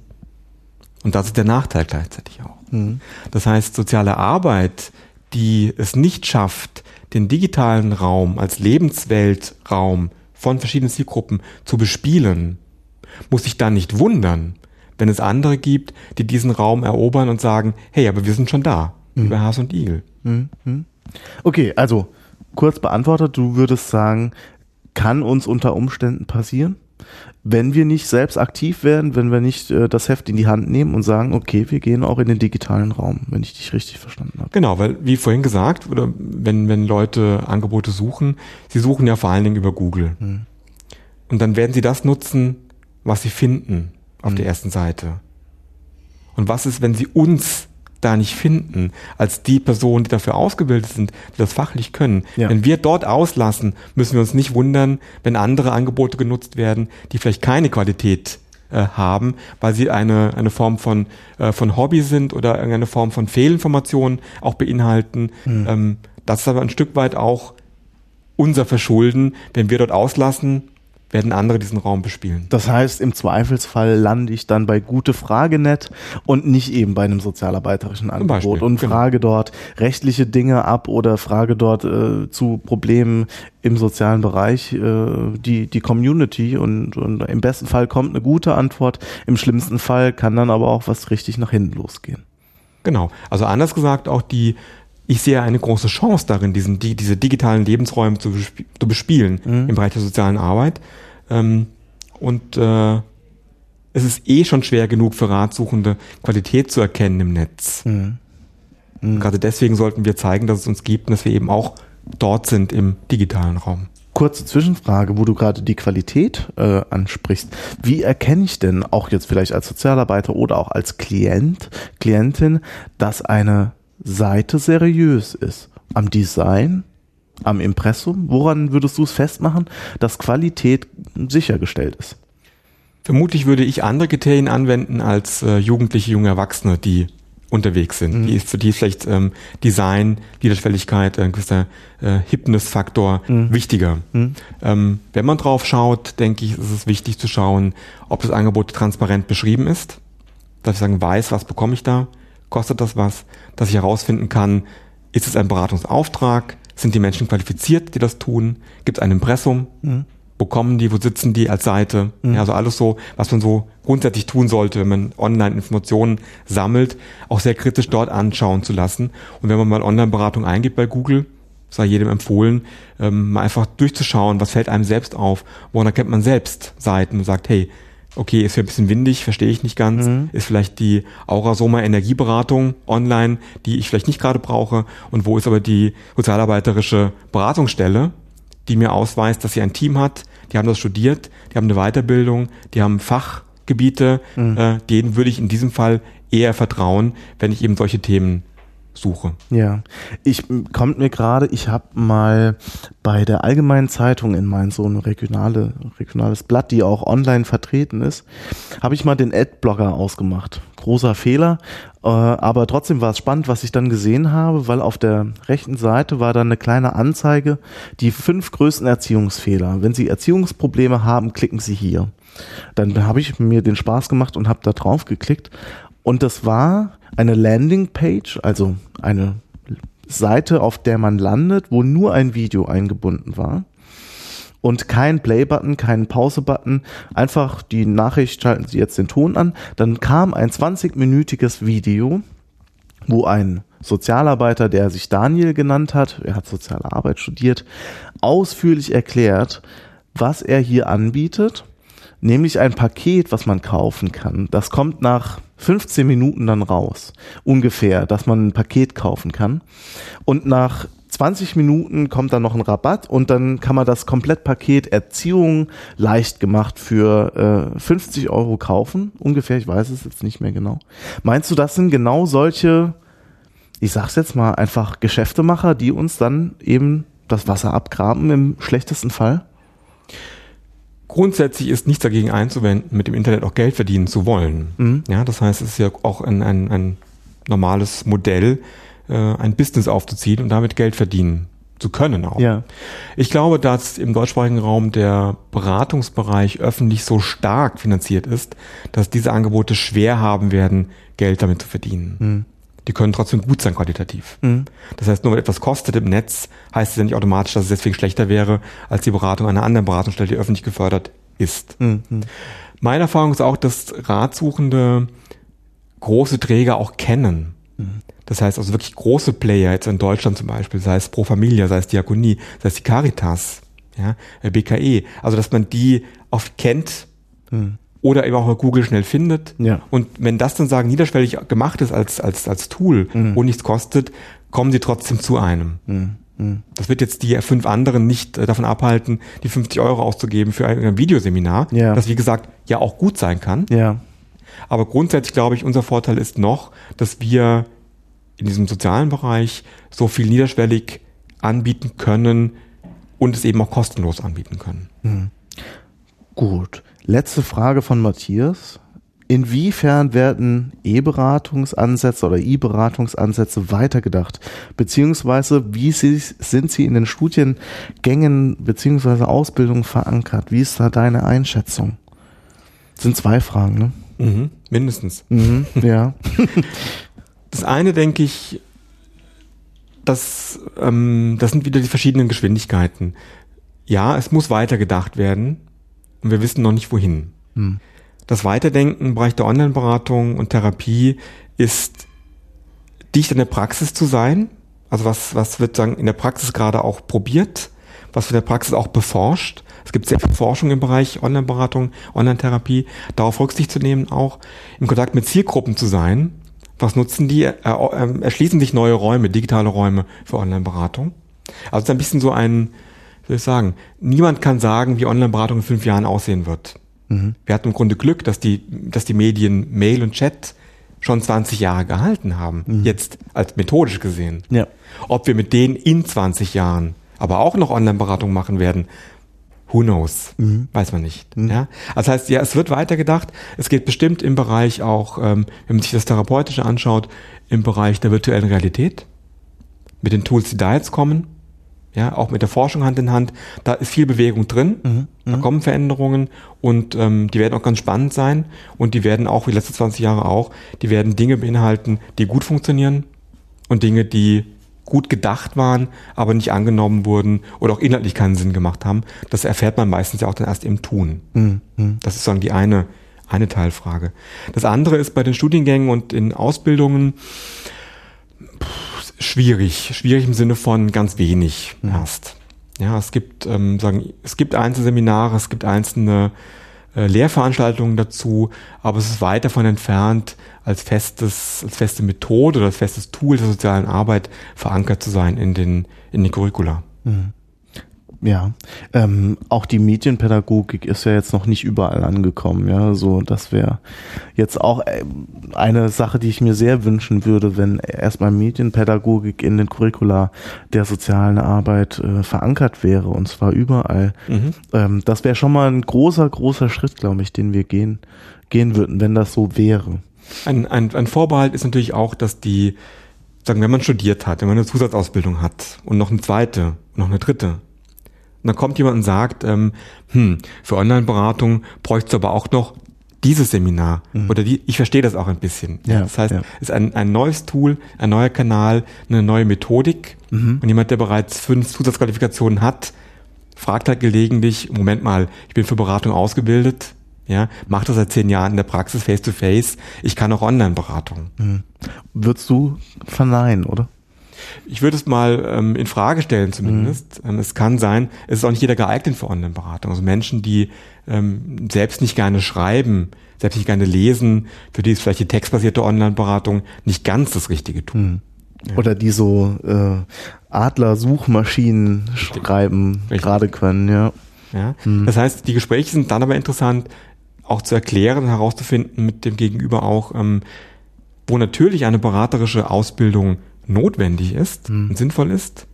Und das ist der Nachteil gleichzeitig auch. Mhm. Das heißt, soziale Arbeit, die es nicht schafft, den digitalen Raum als Lebensweltraum von verschiedenen Zielgruppen zu bespielen, muss sich dann nicht wundern, wenn es andere gibt, die diesen Raum erobern und sagen, hey, aber wir sind schon da, mhm. über Haas und Igel. Mhm. Mhm. Okay, also kurz beantwortet, du würdest sagen, kann uns unter Umständen passieren, wenn wir nicht selbst aktiv werden, wenn wir nicht äh, das Heft in die Hand nehmen und sagen, okay, wir gehen auch in den digitalen Raum, wenn ich dich richtig verstanden habe. Genau, weil wie vorhin gesagt, oder wenn, wenn Leute Angebote suchen, sie suchen ja vor allen Dingen über Google. Hm. Und dann werden sie das nutzen, was sie finden auf hm. der ersten Seite. Und was ist, wenn sie uns da nicht finden, als die Personen, die dafür ausgebildet sind, die das fachlich können. Ja. Wenn wir dort auslassen, müssen wir uns nicht wundern, wenn andere Angebote genutzt werden, die vielleicht keine Qualität äh, haben, weil sie eine, eine Form von, äh, von Hobby sind oder irgendeine Form von Fehlinformationen auch beinhalten. Mhm. Ähm, das ist aber ein Stück weit auch unser Verschulden, wenn wir dort auslassen, werden andere diesen Raum bespielen. Das heißt, im Zweifelsfall lande ich dann bei gute Fragenet und nicht eben bei einem sozialarbeiterischen Angebot und genau. frage dort rechtliche Dinge ab oder frage dort äh, zu Problemen im sozialen Bereich äh, die, die Community und, und im besten Fall kommt eine gute Antwort, im schlimmsten fall kann dann aber auch was richtig nach hinten losgehen. Genau. Also anders gesagt, auch die ich sehe eine große Chance darin, diesen, die, diese digitalen Lebensräume zu, zu bespielen mhm. im Bereich der sozialen Arbeit. Ähm, und äh, es ist eh schon schwer genug für Ratsuchende, Qualität zu erkennen im Netz. Mhm. Mhm. Gerade deswegen sollten wir zeigen, dass es uns gibt und dass wir eben auch dort sind im digitalen Raum. Kurze Zwischenfrage, wo du gerade die Qualität äh, ansprichst. Wie erkenne ich denn auch jetzt vielleicht als Sozialarbeiter oder auch als Klient, Klientin, dass eine Seite seriös ist? Am Design? Am Impressum? Woran würdest du es festmachen, dass Qualität sichergestellt ist? Vermutlich würde ich andere Kriterien anwenden als äh, Jugendliche, junge Erwachsene, die unterwegs sind. Mhm. Die ist für die ist vielleicht ähm, Design, Niederschwelligkeit, ein gewisser äh, Hipness-Faktor mhm. wichtiger. Mhm. Ähm, wenn man drauf schaut, denke ich, ist es wichtig zu schauen, ob das Angebot transparent beschrieben ist, dass ich sagen weiß, was bekomme ich da, kostet das was, dass ich herausfinden kann, ist es ein Beratungsauftrag, sind die Menschen qualifiziert, die das tun, gibt es ein Impressum, mhm wo kommen die, wo sitzen die als Seite. Mhm. Ja, also alles so, was man so grundsätzlich tun sollte, wenn man online Informationen sammelt, auch sehr kritisch dort anschauen zu lassen. Und wenn man mal Online-Beratung eingibt bei Google, sei jedem empfohlen, ähm, mal einfach durchzuschauen, was fällt einem selbst auf, woran erkennt man selbst Seiten und sagt, hey, okay, ist hier ein bisschen windig, verstehe ich nicht ganz, mhm. ist vielleicht die Aurasoma Energieberatung online, die ich vielleicht nicht gerade brauche und wo ist aber die sozialarbeiterische Beratungsstelle, die mir ausweist, dass sie ein Team hat, die haben das studiert, die haben eine Weiterbildung, die haben Fachgebiete, mhm. äh, denen würde ich in diesem Fall eher vertrauen, wenn ich eben solche Themen suche. Ja, ich kommt mir gerade, ich habe mal bei der Allgemeinen Zeitung in mein so ein regionale, regionales Blatt, die auch online vertreten ist, habe ich mal den Adblocker ausgemacht. Großer Fehler, äh, aber trotzdem war es spannend, was ich dann gesehen habe, weil auf der rechten Seite war dann eine kleine Anzeige, die fünf größten Erziehungsfehler. Wenn Sie Erziehungsprobleme haben, klicken Sie hier. Dann habe ich mir den Spaß gemacht und habe da drauf geklickt und das war eine Landingpage, also eine Seite, auf der man landet, wo nur ein Video eingebunden war. Und kein Play-Button, kein Pause-Button, einfach die Nachricht, schalten Sie jetzt den Ton an. Dann kam ein 20-minütiges Video, wo ein Sozialarbeiter, der sich Daniel genannt hat, er hat soziale Arbeit studiert, ausführlich erklärt, was er hier anbietet, nämlich ein Paket, was man kaufen kann. Das kommt nach 15 Minuten dann raus, ungefähr, dass man ein Paket kaufen kann. Und nach 20 Minuten kommt dann noch ein Rabatt und dann kann man das Komplettpaket Erziehung leicht gemacht für äh, 50 Euro kaufen. Ungefähr, ich weiß es jetzt nicht mehr genau. Meinst du, das sind genau solche, ich sag's jetzt mal, einfach Geschäftemacher, die uns dann eben das Wasser abgraben im schlechtesten Fall? Grundsätzlich ist nichts dagegen einzuwenden, mit dem Internet auch Geld verdienen zu wollen. Mhm. Ja, das heißt, es ist ja auch ein, ein, ein normales Modell, äh, ein Business aufzuziehen und damit Geld verdienen zu können auch. Ja. Ich glaube, dass im deutschsprachigen Raum der Beratungsbereich öffentlich so stark finanziert ist, dass diese Angebote schwer haben werden, Geld damit zu verdienen. Mhm die können trotzdem gut sein qualitativ. Mhm. Das heißt, nur weil etwas kostet im Netz, heißt es ja nicht automatisch, dass es deswegen schlechter wäre als die Beratung einer anderen Beratungsstelle, die öffentlich gefördert ist. Mhm. Meine Erfahrung ist auch, dass Ratsuchende große Träger auch kennen. Mhm. Das heißt also wirklich große Player, jetzt in Deutschland zum Beispiel, sei es Pro Familia, sei es Diakonie, sei es die Caritas, ja, BKE. Also dass man die oft kennt mhm oder eben auch mal Google schnell findet. Ja. Und wenn das dann sagen niederschwellig gemacht ist als, als, als Tool mhm. und nichts kostet, kommen sie trotzdem zu einem. Mhm. mhm. Das wird jetzt die fünf anderen nicht äh, davon abhalten, die 50 Euro auszugeben für ein, ein Videoseminar, ja. das wie gesagt ja auch gut sein kann. Ja. Aber grundsätzlich glaube ich, unser Vorteil ist noch, dass wir in diesem sozialen Bereich so viel niederschwellig anbieten können und es eben auch kostenlos anbieten können. Mhm. Gut. Letzte Frage von Matthias. Inwiefern werden E-Beratungsansätze oder E-Beratungsansätze weitergedacht? Beziehungsweise wie sie, sind sie in den Studiengängen beziehungsweise Ausbildungen verankert? Wie ist da deine Einschätzung? Das sind zwei Fragen, ne? Mhm, mindestens. Mhm, ja. das eine denke ich, das, ähm, das sind wieder die verschiedenen Geschwindigkeiten. Ja, es muss weitergedacht werden und wir wissen noch nicht wohin. Hm. Das Weiterdenken im Bereich der Online-Beratung und Therapie ist dicht in der Praxis zu sein, Also was, was wird sagen, in der Praxis gerade auch probiert, was wird in der Praxis auch beforscht. Es gibt sehr viel Forschung im Bereich Online-Beratung, Online-Therapie, darauf Rücksicht zu nehmen, auch im Kontakt mit Zielgruppen zu sein. Was nutzen die? Äh, äh, erschließen sich neue Räume, digitale Räume für Online-Beratung. Also es ist ein bisschen so ein, soll ich sagen, niemand kann sagen, wie Online-Beratung in fünf Jahren aussehen wird. Mhm. Wir hatten im Grunde Glück, dass die, dass die Medien Mail und Chat schon 20 Jahre gehalten haben, mhm. jetzt als methodisch gesehen. Ja. Ob wir mit denen in 20 Jahren aber auch noch Online-Beratung machen werden, who knows, mhm. weiß man nicht. Mhm. Ja? Das heißt, ja, es wird weitergedacht. Es geht bestimmt im Bereich auch, ähm, wenn man sich das Therapeutische anschaut, im Bereich der virtuellen Realität, mit den Tools, die da jetzt kommen, ja, auch mit der Forschung Hand in Hand, da ist viel Bewegung drin, mhm. da mhm. kommen Veränderungen und ähm, die werden auch ganz spannend sein und die werden auch, wie letzte 20 Jahre auch, die werden Dinge beinhalten, die gut funktionieren und Dinge, die gut gedacht waren, aber nicht angenommen wurden oder auch inhaltlich keinen Sinn gemacht haben. Das erfährt man meistens ja auch dann erst im Tun. Mhm. Das ist dann die eine, eine Teilfrage. Das andere ist bei den Studiengängen und in Ausbildungen, schwierig. Schwierig im Sinne von ganz wenig mhm. erst. Ja, es gibt, ähm, sagen, es gibt einzelne Seminare, es gibt einzelne äh, Lehrveranstaltungen dazu, aber es ist weit davon entfernt, als festes, als feste Methode oder als festes Tool der sozialen Arbeit verankert zu sein in den, in den Curricula. Mhm. Ja, ähm, auch die Medienpädagogik ist ja jetzt noch nicht überall angekommen. Ja, so das wäre jetzt auch äh, eine Sache, die ich mir sehr wünschen würde, wenn erstmal Medienpädagogik in den Curricula der sozialen Arbeit äh, verankert wäre und zwar überall. Mhm. Ähm, das wäre schon mal ein großer, großer Schritt, glaube ich, den wir gehen gehen würden, wenn das so wäre. Ein, ein, ein Vorbehalt ist natürlich auch, dass die, sagen, wenn man studiert hat, wenn man eine Zusatzausbildung hat und noch eine zweite, noch eine dritte und dann kommt jemand und sagt, ähm, hm, für Online-Beratung bräuchte es aber auch noch dieses Seminar mhm. oder die, ich verstehe das auch ein bisschen. Ja, das heißt, ja. es ist ein, ein neues Tool, ein neuer Kanal, eine neue Methodik mhm. und jemand, der bereits fünf Zusatzqualifikationen hat, fragt halt gelegentlich, Moment mal, ich bin für Beratung ausgebildet, ja, mache das seit zehn Jahren in der Praxis face to face, ich kann auch Online-Beratung. Mhm. Würdest du verneinen, oder? Ich würde es mal ähm, in Frage stellen zumindest. Mhm. Ähm, es kann sein, es ist auch nicht jeder geeignet für Online-Beratung. Also Menschen, die ähm, selbst nicht gerne schreiben, selbst nicht gerne lesen, für die ist vielleicht die textbasierte Online-Beratung nicht ganz das Richtige tun. Mhm. Ja. Oder die so äh, Adler-Suchmaschinen schreiben gerade können, ja. ja? Mhm. Das heißt, die Gespräche sind dann aber interessant, auch zu erklären, herauszufinden mit dem Gegenüber auch, ähm, wo natürlich eine beraterische Ausbildung notwendig ist mhm. und sinnvoll ist,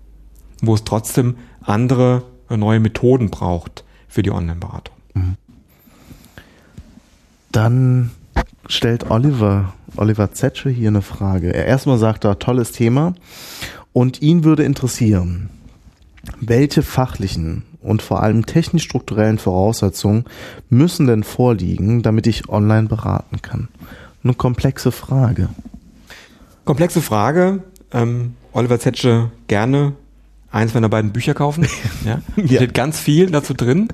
wo es trotzdem andere äh, neue Methoden braucht für die Online-Beratung. Mhm. Dann stellt Oliver, Oliver Zetsche hier eine Frage. Er erstmal sagt er, tolles Thema und ihn würde interessieren, welche fachlichen und vor allem technisch-strukturellen Voraussetzungen müssen denn vorliegen, damit ich online beraten kann? Eine komplexe Frage. Komplexe Frage, ähm, Oliver Zetsche gerne eins meiner beiden Bücher kaufen. ja. ja. Steht ganz viel dazu drin.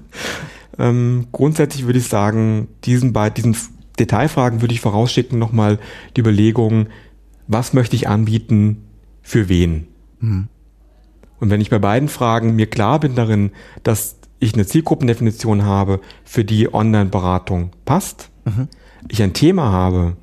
Ähm, grundsätzlich würde ich sagen, diesen, bei diesen Detailfragen würde ich vorausschicken nochmal die Überlegung, was möchte ich anbieten, für wen? Mhm. Und wenn ich bei beiden Fragen mir klar bin darin, dass ich eine Zielgruppendefinition habe, für die Online-Beratung passt, mhm. ich ein Thema habe,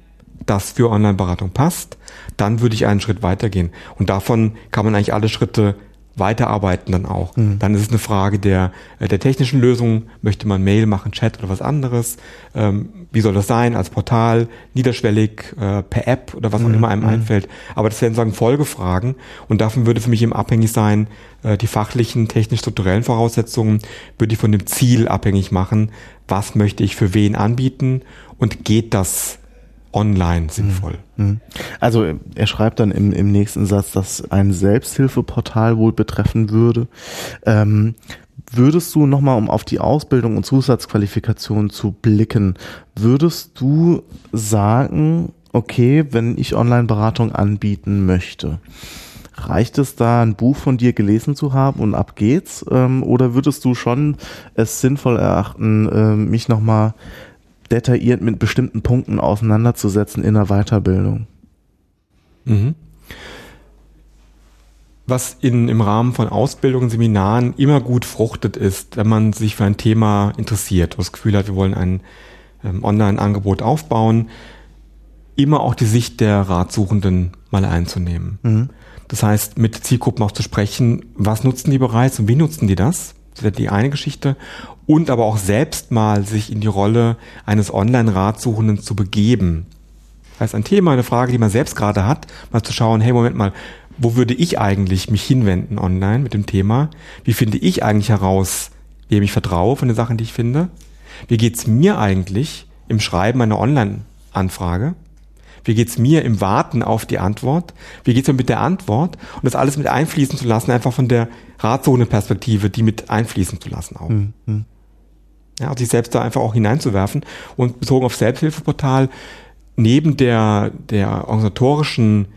das für Online-Beratung passt, dann würde ich einen Schritt weitergehen. Und davon kann man eigentlich alle Schritte weiterarbeiten dann auch. Mhm. Dann ist es eine Frage der, äh, der technischen Lösung. Möchte man Mail machen, Chat oder was anderes? Ähm, wie soll das sein? Als Portal, niederschwellig, äh, per App oder was auch mhm. immer einem mhm. einfällt. Aber das werden sagen Folgefragen. Und davon würde für mich eben abhängig sein, äh, die fachlichen, technisch-strukturellen Voraussetzungen würde ich von dem Ziel abhängig machen. Was möchte ich für wen anbieten? Und geht das online sinnvoll. Mhm. Mhm. Also er schreibt dann im, im nächsten Satz, dass ein Selbsthilfeportal wohl betreffen würde. Ähm, würdest du nochmal, um auf die Ausbildung und Zusatzqualifikation zu blicken, würdest du sagen, okay, wenn ich Online-Beratung anbieten möchte, reicht es da, ein Buch von dir gelesen zu haben und ab geht's? Ähm, oder würdest du schon es sinnvoll erachten, äh, mich nochmal detailliert mit bestimmten Punkten auseinanderzusetzen in der Weiterbildung. Mhm. was in, im Rahmen von Ausbildungen, Seminaren immer gut fruchtet ist, wenn man sich für ein Thema interessiert, das Gefühl hat, wir wollen ein ähm, Online-Angebot aufbauen, immer auch die Sicht der Ratsuchenden mal einzunehmen. Mhm. Das heißt, mit Zielgruppen auch zu sprechen, was nutzen die bereits und wie nutzen die das? Die eine Geschichte. Und aber auch selbst mal sich in die Rolle eines Online-Ratsuchenden zu begeben. Das heißt, ein Thema, eine Frage, die man selbst gerade hat, mal zu schauen, hey, Moment mal, wo würde ich eigentlich mich hinwenden online mit dem Thema? Wie finde ich eigentlich heraus, wem ich vertraue von den Sachen, die ich finde? Wie geht's mir eigentlich im Schreiben einer Online-Anfrage? Wie geht's mir im Warten auf die Antwort? Wie geht's mir mit der Antwort? Und das alles mit einfließen zu lassen, einfach von der Ratzone-Perspektive, die mit einfließen zu lassen auch. Mhm. Ja, also sich selbst da einfach auch hineinzuwerfen. Und bezogen auf Selbsthilfeportal, neben der, der organisatorischen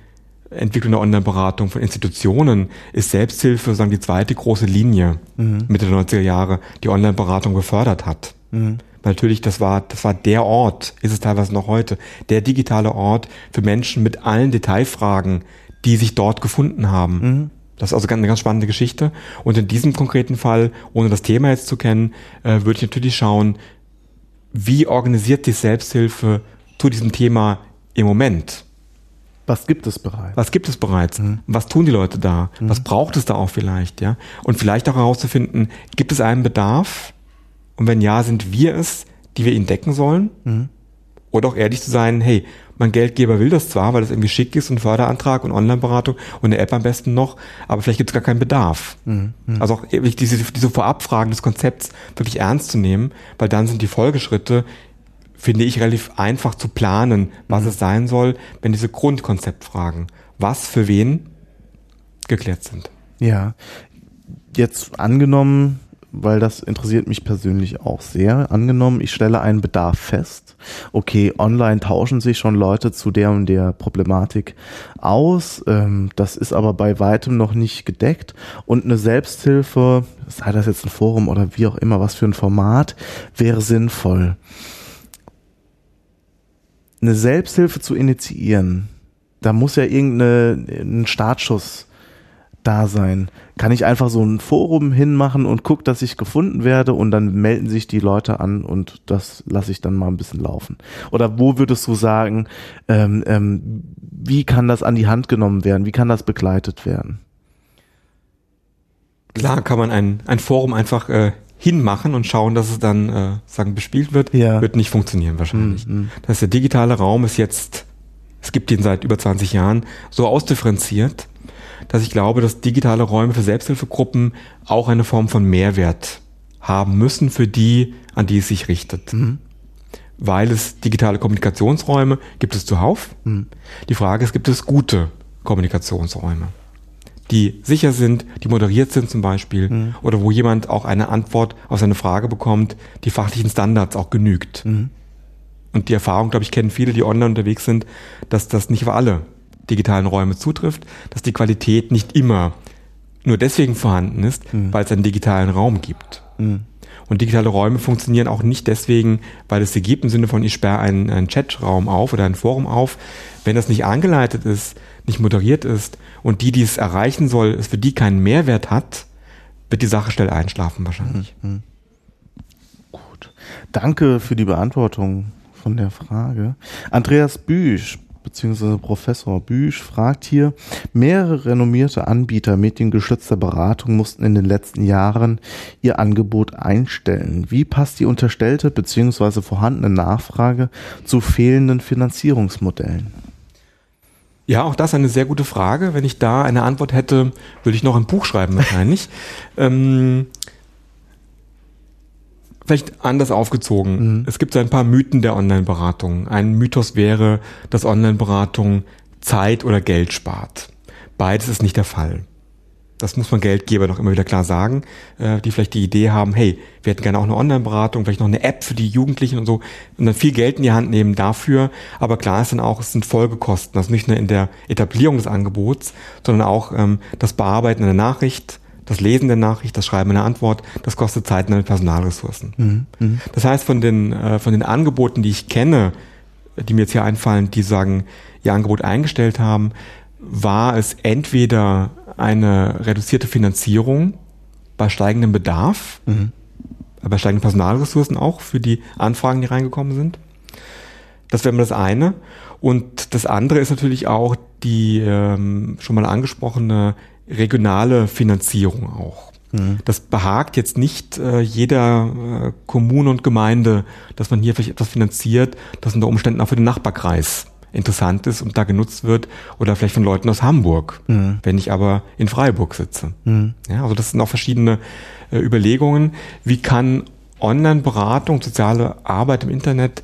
Entwicklung der Online-Beratung von Institutionen ist Selbsthilfe sozusagen die zweite große Linie mhm. Mitte der 90er Jahre, die Online-Beratung gefördert hat. Mhm. Natürlich, das war, das war der Ort, ist es teilweise noch heute, der digitale Ort für Menschen mit allen Detailfragen, die sich dort gefunden haben. Mhm. Das ist also eine ganz spannende Geschichte. Und in diesem konkreten Fall, ohne das Thema jetzt zu kennen, äh, würde ich natürlich schauen, wie organisiert die Selbsthilfe zu diesem Thema im Moment? Was gibt es bereits? Was gibt es bereits? Mhm. Was tun die Leute da? Mhm. Was braucht es da auch vielleicht, ja? Und vielleicht auch herauszufinden, gibt es einen Bedarf? Und wenn ja, sind wir es, die wir ihn decken sollen? Mhm. Oder auch ehrlich zu sein, hey, mein Geldgeber will das zwar, weil das irgendwie schick ist und Förderantrag und Online-Beratung und eine App am besten noch, aber vielleicht gibt es gar keinen Bedarf. Mhm. mhm. Also auch diese, diese Vorabfragen des Konzepts wirklich ernst zu nehmen, weil dann sind die Folgeschritte finde ich relativ einfach zu planen, was mhm. es sein soll, wenn diese Grundkonzeptfragen, was für wen geklärt sind. Ja, jetzt angenommen, weil das interessiert mich persönlich auch sehr. Angenommen, ich stelle einen Bedarf fest. Okay, online tauschen sich schon Leute zu der und der Problematik aus. Ähm, das ist aber bei weitem noch nicht gedeckt. Und eine Selbsthilfe, sei das jetzt ein Forum oder wie auch immer, was für ein Format, wäre sinnvoll eine Selbsthilfe zu initiieren, da muss ja irgendein Startschuss da sein. Kann ich einfach so ein Forum hinmachen und guck, dass ich gefunden werde und dann melden sich die Leute an und das lasse ich dann mal ein bisschen laufen. Oder wo würdest du sagen, ähm, ähm, wie kann das an die Hand genommen werden? Wie kann das begleitet werden? Klar kann man ein, ein Forum einfach äh, hinmachen und schauen, dass es dann äh, sagen bespielt wird, ja. wird nicht funktionieren wahrscheinlich. Mhm. Das heißt, der digitale Raum ist jetzt, es gibt ihn seit über 20 Jahren, so ausdifferenziert, dass ich glaube, dass digitale Räume für Selbsthilfegruppen auch eine Form von Mehrwert haben müssen für die, an die es sich richtet. Mhm. Weil es digitale Kommunikationsräume gibt es zuhauf. Mhm. Die Frage ist, gibt es gute Kommunikationsräume? die sicher sind, die moderiert sind zum Beispiel, mhm. oder wo jemand auch eine Antwort auf seine Frage bekommt, die fachlichen Standards auch genügt. Mhm. Und die Erfahrung, glaube ich, kennen viele, die online unterwegs sind, dass das nicht für alle digitalen Räume zutrifft, dass die Qualität nicht immer nur deswegen vorhanden ist, mhm. weil es einen digitalen Raum gibt. Mhm. Und digitale Räume funktionieren auch nicht deswegen, weil es sie gibt, im Sinne von, ich sperre einen, einen Chatraum auf oder ein Forum auf. Wenn das nicht angeleitet ist, nicht moderiert ist und die, die es erreichen soll, es für die keinen Mehrwert hat, wird die Sache schnell einschlafen wahrscheinlich. Mhm. Gut. Danke für die Beantwortung von der Frage. Andreas Büsch beziehungsweise Professor Büsch fragt hier, mehrere renommierte Anbieter mediengeschützter Beratung mussten in den letzten Jahren ihr Angebot einstellen. Wie passt die unterstellte beziehungsweise vorhandene Nachfrage zu fehlenden Finanzierungsmodellen? Ja, auch das eine sehr gute Frage. Wenn ich da eine Antwort hätte, würde ich noch ein Buch schreiben wahrscheinlich. ähm, vielleicht anders aufgezogen. Mhm. Es gibt so ein paar Mythen der Online-Beratung. Ein Mythos wäre, dass Online-Beratung Zeit oder Geld spart. Beides ist nicht der Fall das muss man Geldgeber noch immer wieder klar sagen, äh, die vielleicht die Idee haben, hey, wir hätten gerne auch eine Online-Beratung, vielleicht noch eine App für die Jugendlichen und so und dann viel Geld in die Hand nehmen dafür. Aber klar ist dann auch, es sind Folgekosten, also nicht nur in der Etablierung des Angebots, sondern auch ähm, das Bearbeiten einer Nachricht, das Lesen der Nachricht, das Schreiben einer Antwort, das kostet Zeit und Personalressourcen. Mhm, mhm. Das heißt, von den, äh, von den Angeboten, die ich kenne, die mir jetzt hier einfallen, die sagen, ihr Angebot eingestellt haben, war es entweder eine reduzierte Finanzierung bei steigendem Bedarf, mhm. bei steigenden Personalressourcen auch für die Anfragen, die reingekommen sind. Das wäre mal das eine. Und das andere ist natürlich auch die ähm, schon mal angesprochene regionale Finanzierung auch. Mhm. Das behagt jetzt nicht äh, jeder äh, Kommune und Gemeinde, dass man hier vielleicht etwas finanziert, das unter Umständen auch für den Nachbarkreis interessant ist und da genutzt wird oder vielleicht von Leuten aus Hamburg, mhm. wenn ich aber in Freiburg sitze. Mhm. Ja, also das sind auch verschiedene äh, Überlegungen. Wie kann Online-Beratung, soziale Arbeit im Internet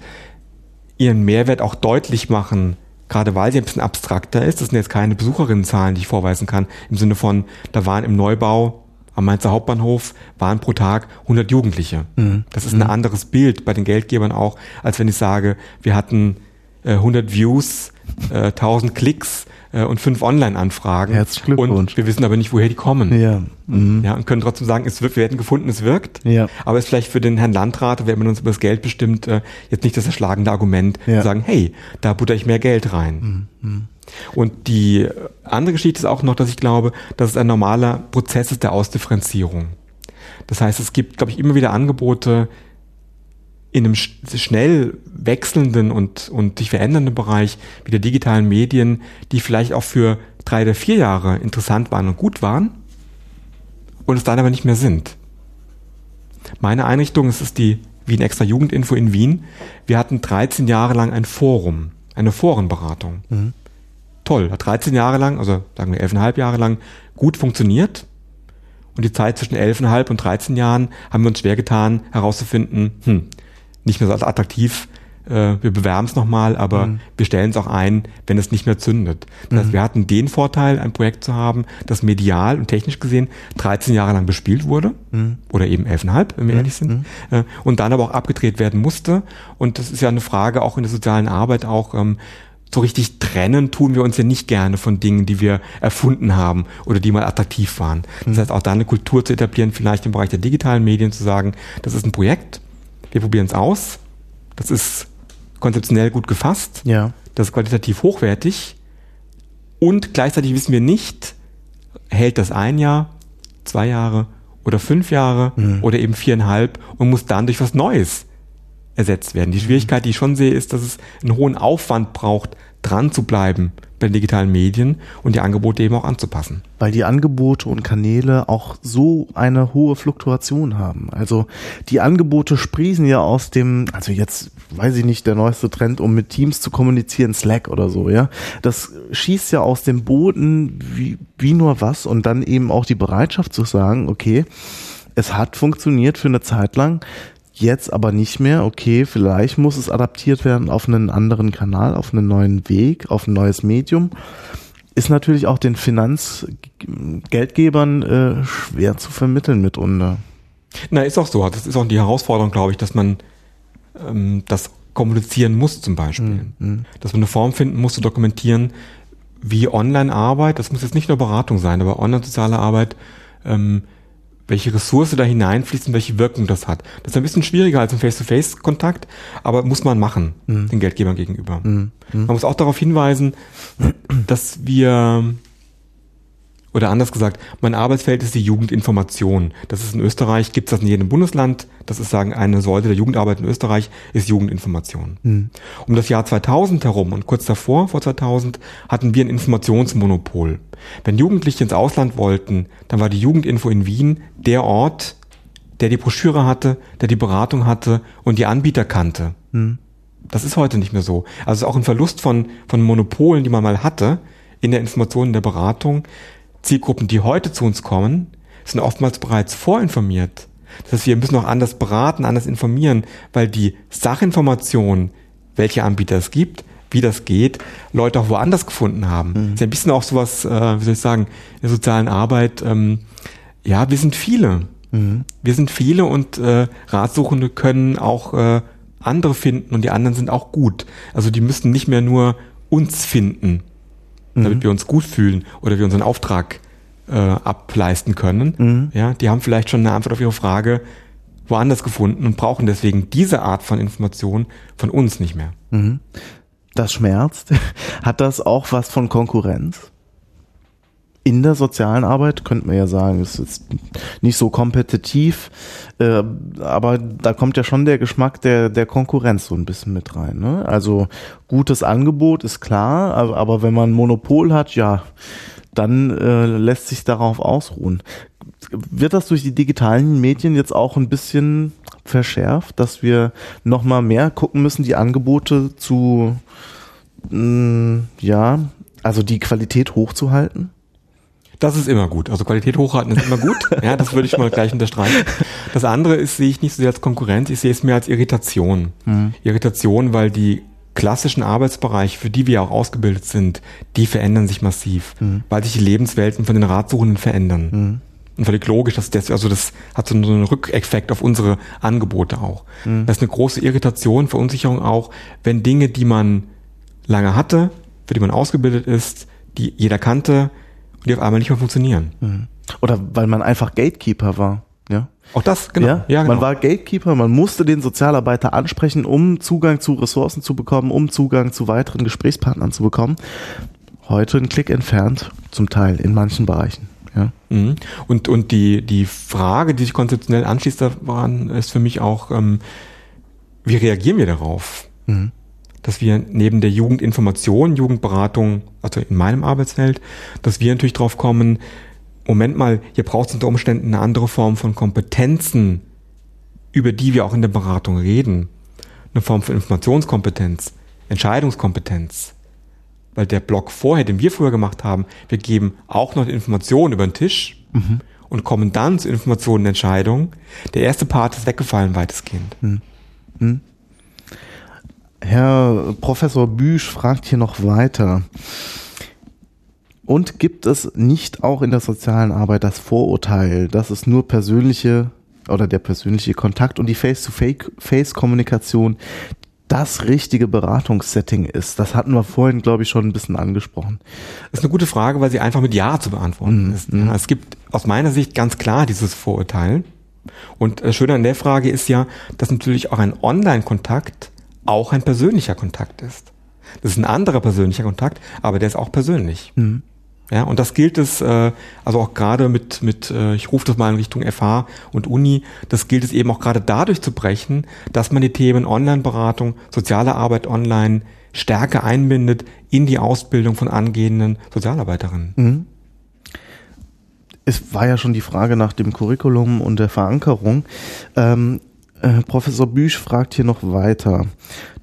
ihren Mehrwert auch deutlich machen, gerade weil sie ein bisschen abstrakter ist. Das sind jetzt keine Besucherinnenzahlen, die ich vorweisen kann, im Sinne von, da waren im Neubau am Mainzer Hauptbahnhof waren pro Tag 100 Jugendliche. Mhm. Das ist ein mhm. anderes Bild bei den Geldgebern auch, als wenn ich sage, wir hatten äh, 100 Views, äh, 1000 Klicks äh, und fünf Online-Anfragen. Herzlichen Glückwunsch. Und wir wissen aber nicht, woher die kommen. Ja. Mhm. ja. Und können trotzdem sagen, es wird, wir hätten gefunden, es wirkt. Ja. Aber es ist vielleicht für den Herrn Landrat, wenn man uns über das Geld bestimmt, äh, jetzt nicht das erschlagende Argument, ja. zu sagen, hey, da butter ich mehr Geld rein. Mhm. mhm. Und die andere Geschichte ist auch noch, dass ich glaube, dass es ein normaler Prozess ist der Ausdifferenzierung. Das heißt, es gibt, glaube ich, immer wieder Angebote, in einem schnell wechselnden und, und sich verändernden Bereich wie der digitalen Medien, die vielleicht auch für drei oder vier Jahre interessant waren und gut waren und es dann aber nicht mehr sind. Meine Einrichtung, es ist die Wien Extra Jugendinfo in Wien. Wir hatten 13 Jahre lang ein Forum, eine Forenberatung. Mhm. Toll, hat 13 Jahre lang, also sagen wir 11,5 Jahre lang gut funktioniert. Und die Zeit zwischen 11,5 und 13 Jahren haben wir uns schwer getan, herauszufinden, hm, nicht mehr so attraktiv. Äh, wir bewerben es nochmal, aber mhm. wir stellen es auch ein, wenn es nicht mehr zündet. Das mhm. heißt, wir hatten den Vorteil, ein Projekt zu haben, das medial und technisch gesehen 13 Jahre lang bespielt wurde mhm. oder eben 11,5, wenn wir mhm. ehrlich sind, mhm. äh, und dann aber auch abgedreht werden musste. Und das ist ja eine Frage auch in der sozialen Arbeit auch, ähm, so richtig trennen tun wir uns ja nicht gerne von Dingen, die wir erfunden haben oder die mal attraktiv waren. Das mhm. heißt, auch da eine Kultur zu etablieren, vielleicht im Bereich der digitalen Medien zu sagen, das ist ein Projekt, wir probieren es aus. Das ist konzeptionell gut gefasst. Ja. Das ist qualitativ hochwertig. Und gleichzeitig wissen wir nicht, hält das ein Jahr, zwei Jahre oder fünf Jahre mhm. oder eben viereinhalb und muss dann durch was Neues ersetzt werden. Die Schwierigkeit, die ich schon sehe, ist, dass es einen hohen Aufwand braucht, dran zu bleiben bei den digitalen Medien und die Angebote eben auch anzupassen. Weil die Angebote und Kanäle auch so eine hohe Fluktuation haben. Also die Angebote sprießen ja aus dem, also jetzt weiß ich nicht, der neueste Trend, um mit Teams zu kommunizieren, Slack oder so, ja. Das schießt ja aus dem Boden wie, wie nur was und dann eben auch die Bereitschaft zu sagen, okay, es hat funktioniert für eine Zeit lang jetzt aber nicht mehr. Okay, vielleicht muss es adaptiert werden auf einen anderen Kanal, auf einen neuen Weg, auf ein neues Medium. Ist natürlich auch den Finanzgeldgebern äh, schwer zu vermitteln mitunter. Na, ist auch so. Das ist auch die Herausforderung, glaube ich, dass man ähm, das kommunizieren muss zum Beispiel. Mhm. Dass man eine Form finden muss zu dokumentieren, wie Online-Arbeit, das muss jetzt nicht nur Beratung sein, aber Online-soziale Arbeit ähm, welche Ressource da hineinfließt und welche Wirkung das hat. Das ist ein bisschen schwieriger als ein Face-to-Face-Kontakt, aber muss man machen, mhm. den Geldgebern gegenüber. Mhm. Man muss auch darauf hinweisen, dass wir oder anders gesagt, mein Arbeitsfeld ist die Jugendinformation. Das ist in Österreich, gibt es das in jedem Bundesland. Das ist sagen, eine Säule der Jugendarbeit in Österreich ist Jugendinformation. Mhm. Um das Jahr 2000 herum und kurz davor, vor 2000, hatten wir ein Informationsmonopol. Wenn Jugendliche ins Ausland wollten, dann war die Jugendinfo in Wien der Ort, der die Broschüre hatte, der die Beratung hatte und die Anbieter kannte. Mhm. Das ist heute nicht mehr so. Also auch ein Verlust von, von Monopolen, die man mal hatte, in der Information, in der Beratung, Zielgruppen, die heute zu uns kommen, sind oftmals bereits vorinformiert. Das heißt, wir müssen auch anders beraten, anders informieren, weil die Sachinformation, welche Anbieter es gibt, wie das geht, Leute auch woanders gefunden haben. Mhm. Das ist ja ein bisschen auch sowas, äh, wie soll ich sagen, in der sozialen Arbeit, ähm, ja, wir sind viele. Mhm. Wir sind viele und äh, Ratsuchende können auch äh, andere finden und die anderen sind auch gut. Also die müssen nicht mehr nur uns finden, mhm. damit wir uns gut fühlen oder wir unseren Auftrag äh, ableisten können. Mhm. Ja, die haben vielleicht schon eine Antwort auf ihre Frage woanders gefunden und brauchen deswegen diese Art von Information von uns nicht mehr. Mhm. Das schmerzt. Hat das auch was von Konkurrenz? In der sozialen Arbeit, könnte man ja sagen, ist jetzt nicht so kompetitiv, äh, aber da kommt ja schon der Geschmack der, der Konkurrenz so ein bisschen mit rein. Ne? Also gutes Angebot ist klar, aber, wenn man ein Monopol hat, ja, dann äh, lässt sich darauf ausruhen. Wird das durch die digitalen Medien jetzt auch ein bisschen verschärft, dass wir nochmal mehr gucken müssen, die Angebote zu, mh, mm, ja, also die Qualität hochzuhalten? Das ist immer gut. Also Qualität hochhalten ist immer gut. Ja, das würde ich mal gleich unterstreichen. Das andere ist, sehe ich nicht so sehr als Konkurrenz, ich sehe es mehr als Irritation. Mhm. Irritation, weil die klassischen Arbeitsbereiche, für die wir auch ausgebildet sind, die verändern sich massiv, mhm. weil sich die Lebenswelten von den Ratsuchenden verändern. Mhm. Und völlig logisch, dass das, also das hat so einen Rückeffekt auf unsere Angebote auch. Mhm. Das ist eine große Irritation, Verunsicherung auch, wenn Dinge, die man lange hatte, für die man ausgebildet ist, die jeder kannte, die auf einmal nicht mehr funktionieren. Mhm. Oder weil man einfach Gatekeeper war. Ja. Auch das, genau. Ja, ja genau. Man war Gatekeeper, man musste den Sozialarbeiter ansprechen, um Zugang zu Ressourcen zu bekommen, um Zugang zu weiteren Gesprächspartnern zu bekommen. Heute ein Klick entfernt, zum Teil in manchen Bereichen. Ja. Mhm. Und, und die, die Frage, die sich konzeptionell anschließt daran, ist für mich auch, ähm, wie reagieren wir darauf? Mhm dass wir neben der Jugendinformation, Jugendberatung, also in meinem Arbeitsfeld, dass wir natürlich drauf kommen, Moment mal, hier braucht es unter Umständen eine andere Form von Kompetenzen, über die wir auch in der Beratung reden. Eine Form von Informationskompetenz, Entscheidungskompetenz. Weil der Block vorher, den wir früher gemacht haben, wir geben auch noch Informationen über den Tisch mhm. und kommen dann zu Informationen und Entscheidungen. Der erste Part ist weggefallen weitestgehend. Mhm. Mhm. Herr Professor Büsch fragt hier noch weiter. Und gibt es nicht auch in der sozialen Arbeit das Vorurteil, dass es nur persönliche oder der persönliche Kontakt und die Face-to-Face-Kommunikation das richtige Beratungssetting ist? Das hatten wir vorhin, glaube ich, schon ein bisschen angesprochen. Das ist eine gute Frage, weil sie einfach mit Ja zu beantworten mhm. ist. Es gibt aus meiner Sicht ganz klar dieses Vorurteil. Und das Schöne an der Frage ist ja, dass natürlich auch ein Online-Kontakt auch ein persönlicher Kontakt ist. Das ist ein anderer persönlicher Kontakt, aber der ist auch persönlich. Mhm. Ja, und das gilt es, äh, also auch gerade mit, mit äh, ich rufe das mal in Richtung FH und Uni, das gilt es eben auch gerade dadurch zu brechen, dass man die Themen Online-Beratung, soziale Arbeit online stärker einbindet in die Ausbildung von angehenden Sozialarbeiterinnen. Mhm. Es war ja schon die Frage nach dem Curriculum und der Verankerung. Ähm, äh, Professor Büsch fragt hier noch weiter.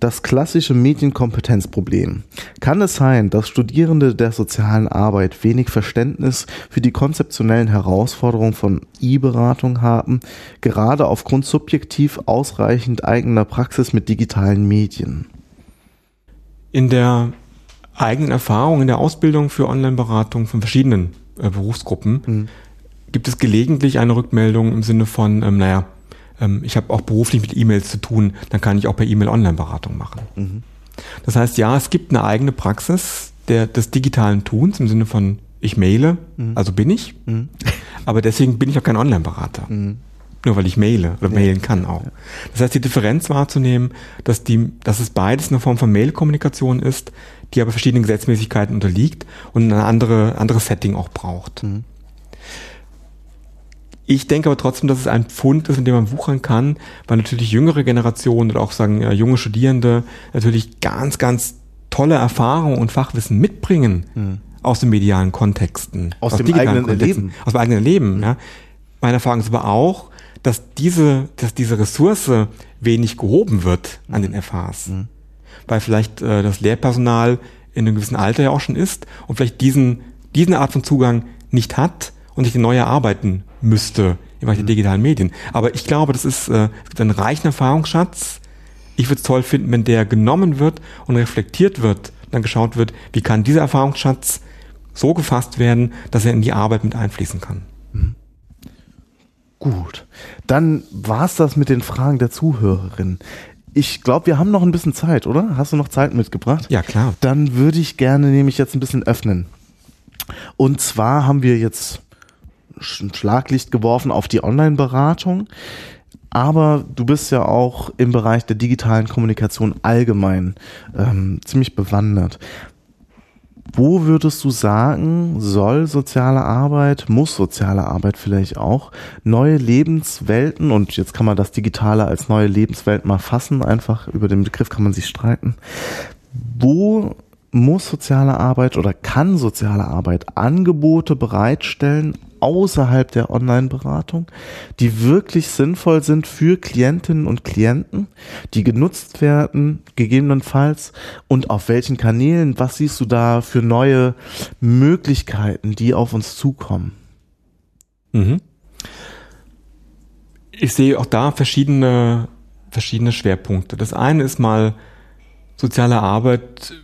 Das klassische Medienkompetenzproblem. Kann es sein, dass Studierende der sozialen Arbeit wenig Verständnis für die konzeptionellen Herausforderungen von E-Beratung haben, gerade aufgrund subjektiv ausreichend eigener Praxis mit digitalen Medien? In der eigenen Erfahrung, in der Ausbildung für Online-Beratung von verschiedenen äh, Berufsgruppen hm. gibt es gelegentlich eine Rückmeldung im Sinne von, ähm, naja, ähm, ich habe auch beruflich mit E-Mails zu tun, dann kann ich auch per E-Mail Online-Beratung machen. Mhm. Das heißt, ja, es gibt eine eigene Praxis der, des digitalen Tuns im Sinne von ich maile, mhm. also bin ich, mhm. aber deswegen bin ich auch kein Online-Berater. Mhm. Nur weil ich maile oder ja. mailen kann auch. Das heißt, die Differenz wahrzunehmen, dass, die, dass es beides eine Form von Mail-Kommunikation ist, die aber verschiedenen Gesetzmäßigkeiten unterliegt und ein andere, anderes Setting auch braucht. Ich denke aber trotzdem, dass es ein Pfund ist, in dem man wuchern kann, weil natürlich jüngere Generationen oder auch sagen äh, junge Studierende natürlich ganz, ganz tolle Erfahrungen und Fachwissen mitbringen mhm. aus den medialen Kontexten, aus, aus dem eigenen Kontexten, Leben, aus dem eigenen Leben. Mhm. Ja. Meine Erfahrung ist aber auch, dass diese, dass diese Ressource wenig gehoben wird an den FHs, mhm. weil vielleicht äh, das Lehrpersonal in einem gewissen Alter ja auch schon ist und vielleicht diesen diesen Art von Zugang nicht hat und sich neu erarbeiten müsste im Bereich der mhm. digitalen Medien. Aber ich glaube, das ist äh, es gibt einen reichen Erfahrungsschatz. Ich würde es toll finden, wenn der genommen wird und reflektiert wird, dann geschaut wird, wie kann dieser Erfahrungsschatz so gefasst werden, dass er in die Arbeit mit einfließen kann. Mhm. Gut, dann war's das mit den Fragen der Zuhörerin. Ich glaube, wir haben noch ein bisschen Zeit, oder? Hast du noch Zeit mitgebracht? Ja, klar. Dann würde ich gerne nämlich jetzt ein bisschen öffnen. Und zwar haben wir jetzt ein Schlaglicht geworfen auf die Online-Beratung. Aber du bist ja auch im Bereich der digitalen Kommunikation allgemein ähm, ziemlich bewandert. Wo würdest du sagen, soll soziale Arbeit, muss soziale Arbeit vielleicht auch neue Lebenswelten und jetzt kann man das Digitale als neue Lebenswelt mal fassen, einfach über den Begriff kann man sich streiten. Wo muss soziale Arbeit oder kann soziale Arbeit Angebote bereitstellen außerhalb der Online-Beratung, die wirklich sinnvoll sind für Klientinnen und Klienten, die genutzt werden, gegebenenfalls, und auf welchen Kanälen, was siehst du da für neue Möglichkeiten, die auf uns zukommen? Mhm. Ich sehe auch da verschiedene, verschiedene Schwerpunkte. Das eine ist mal soziale Arbeit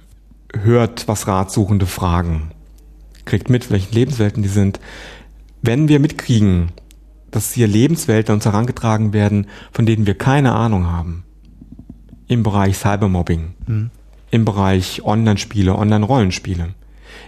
hört, was Ratsuchende fragen, kriegt mit, welche Lebenswelten die sind. Wenn wir mitkriegen, dass hier Lebenswelten uns herangetragen werden, von denen wir keine Ahnung haben, im Bereich Cybermobbing, mhm. im Bereich Online-Spiele, Online-Rollenspiele,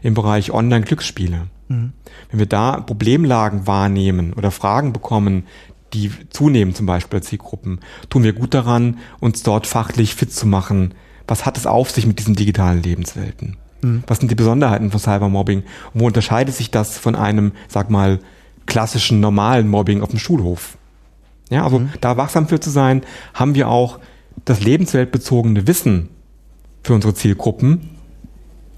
im Bereich Online-Glücksspiele. Mhm. Wenn wir da Problemlagen wahrnehmen oder Fragen bekommen, die zunehmen, zum Beispiel als Zielgruppen, tun wir gut daran, uns dort fachlich fit zu machen, was hat es auf sich mit diesen digitalen Lebenswelten? Was sind die Besonderheiten von Cybermobbing? Und wo unterscheidet sich das von einem, sag mal, klassischen normalen Mobbing auf dem Schulhof? Ja, also mhm. da wachsam für zu sein, haben wir auch das lebensweltbezogene Wissen für unsere Zielgruppen.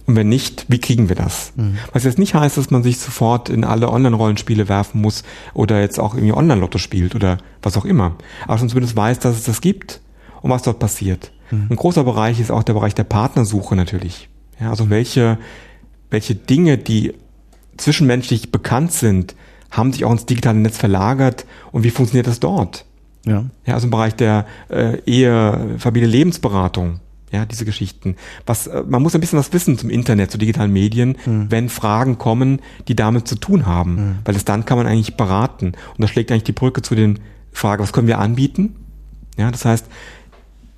Und wenn nicht, wie kriegen wir das? Mhm. Was jetzt nicht heißt, dass man sich sofort in alle Online-Rollenspiele werfen muss oder jetzt auch irgendwie Online-Lotto spielt oder was auch immer. Aber man zumindest weiß, dass es das gibt und was dort passiert. Mhm. Ein großer Bereich ist auch der Bereich der Partnersuche natürlich. Ja, also welche, welche Dinge, die zwischenmenschlich bekannt sind, haben sich auch ins digitale Netz verlagert und wie funktioniert das dort? Ja. Ja, also im Bereich der äh, Ehe, Familie, Lebensberatung. Ja, diese Geschichten. Was, äh, man muss ein bisschen was wissen zum Internet, zu digitalen Medien, mhm. wenn Fragen kommen, die damit zu tun haben. Mhm. Weil es dann kann man eigentlich beraten. Und das schlägt eigentlich die Brücke zu den Fragen, was können wir anbieten? Ja, das heißt,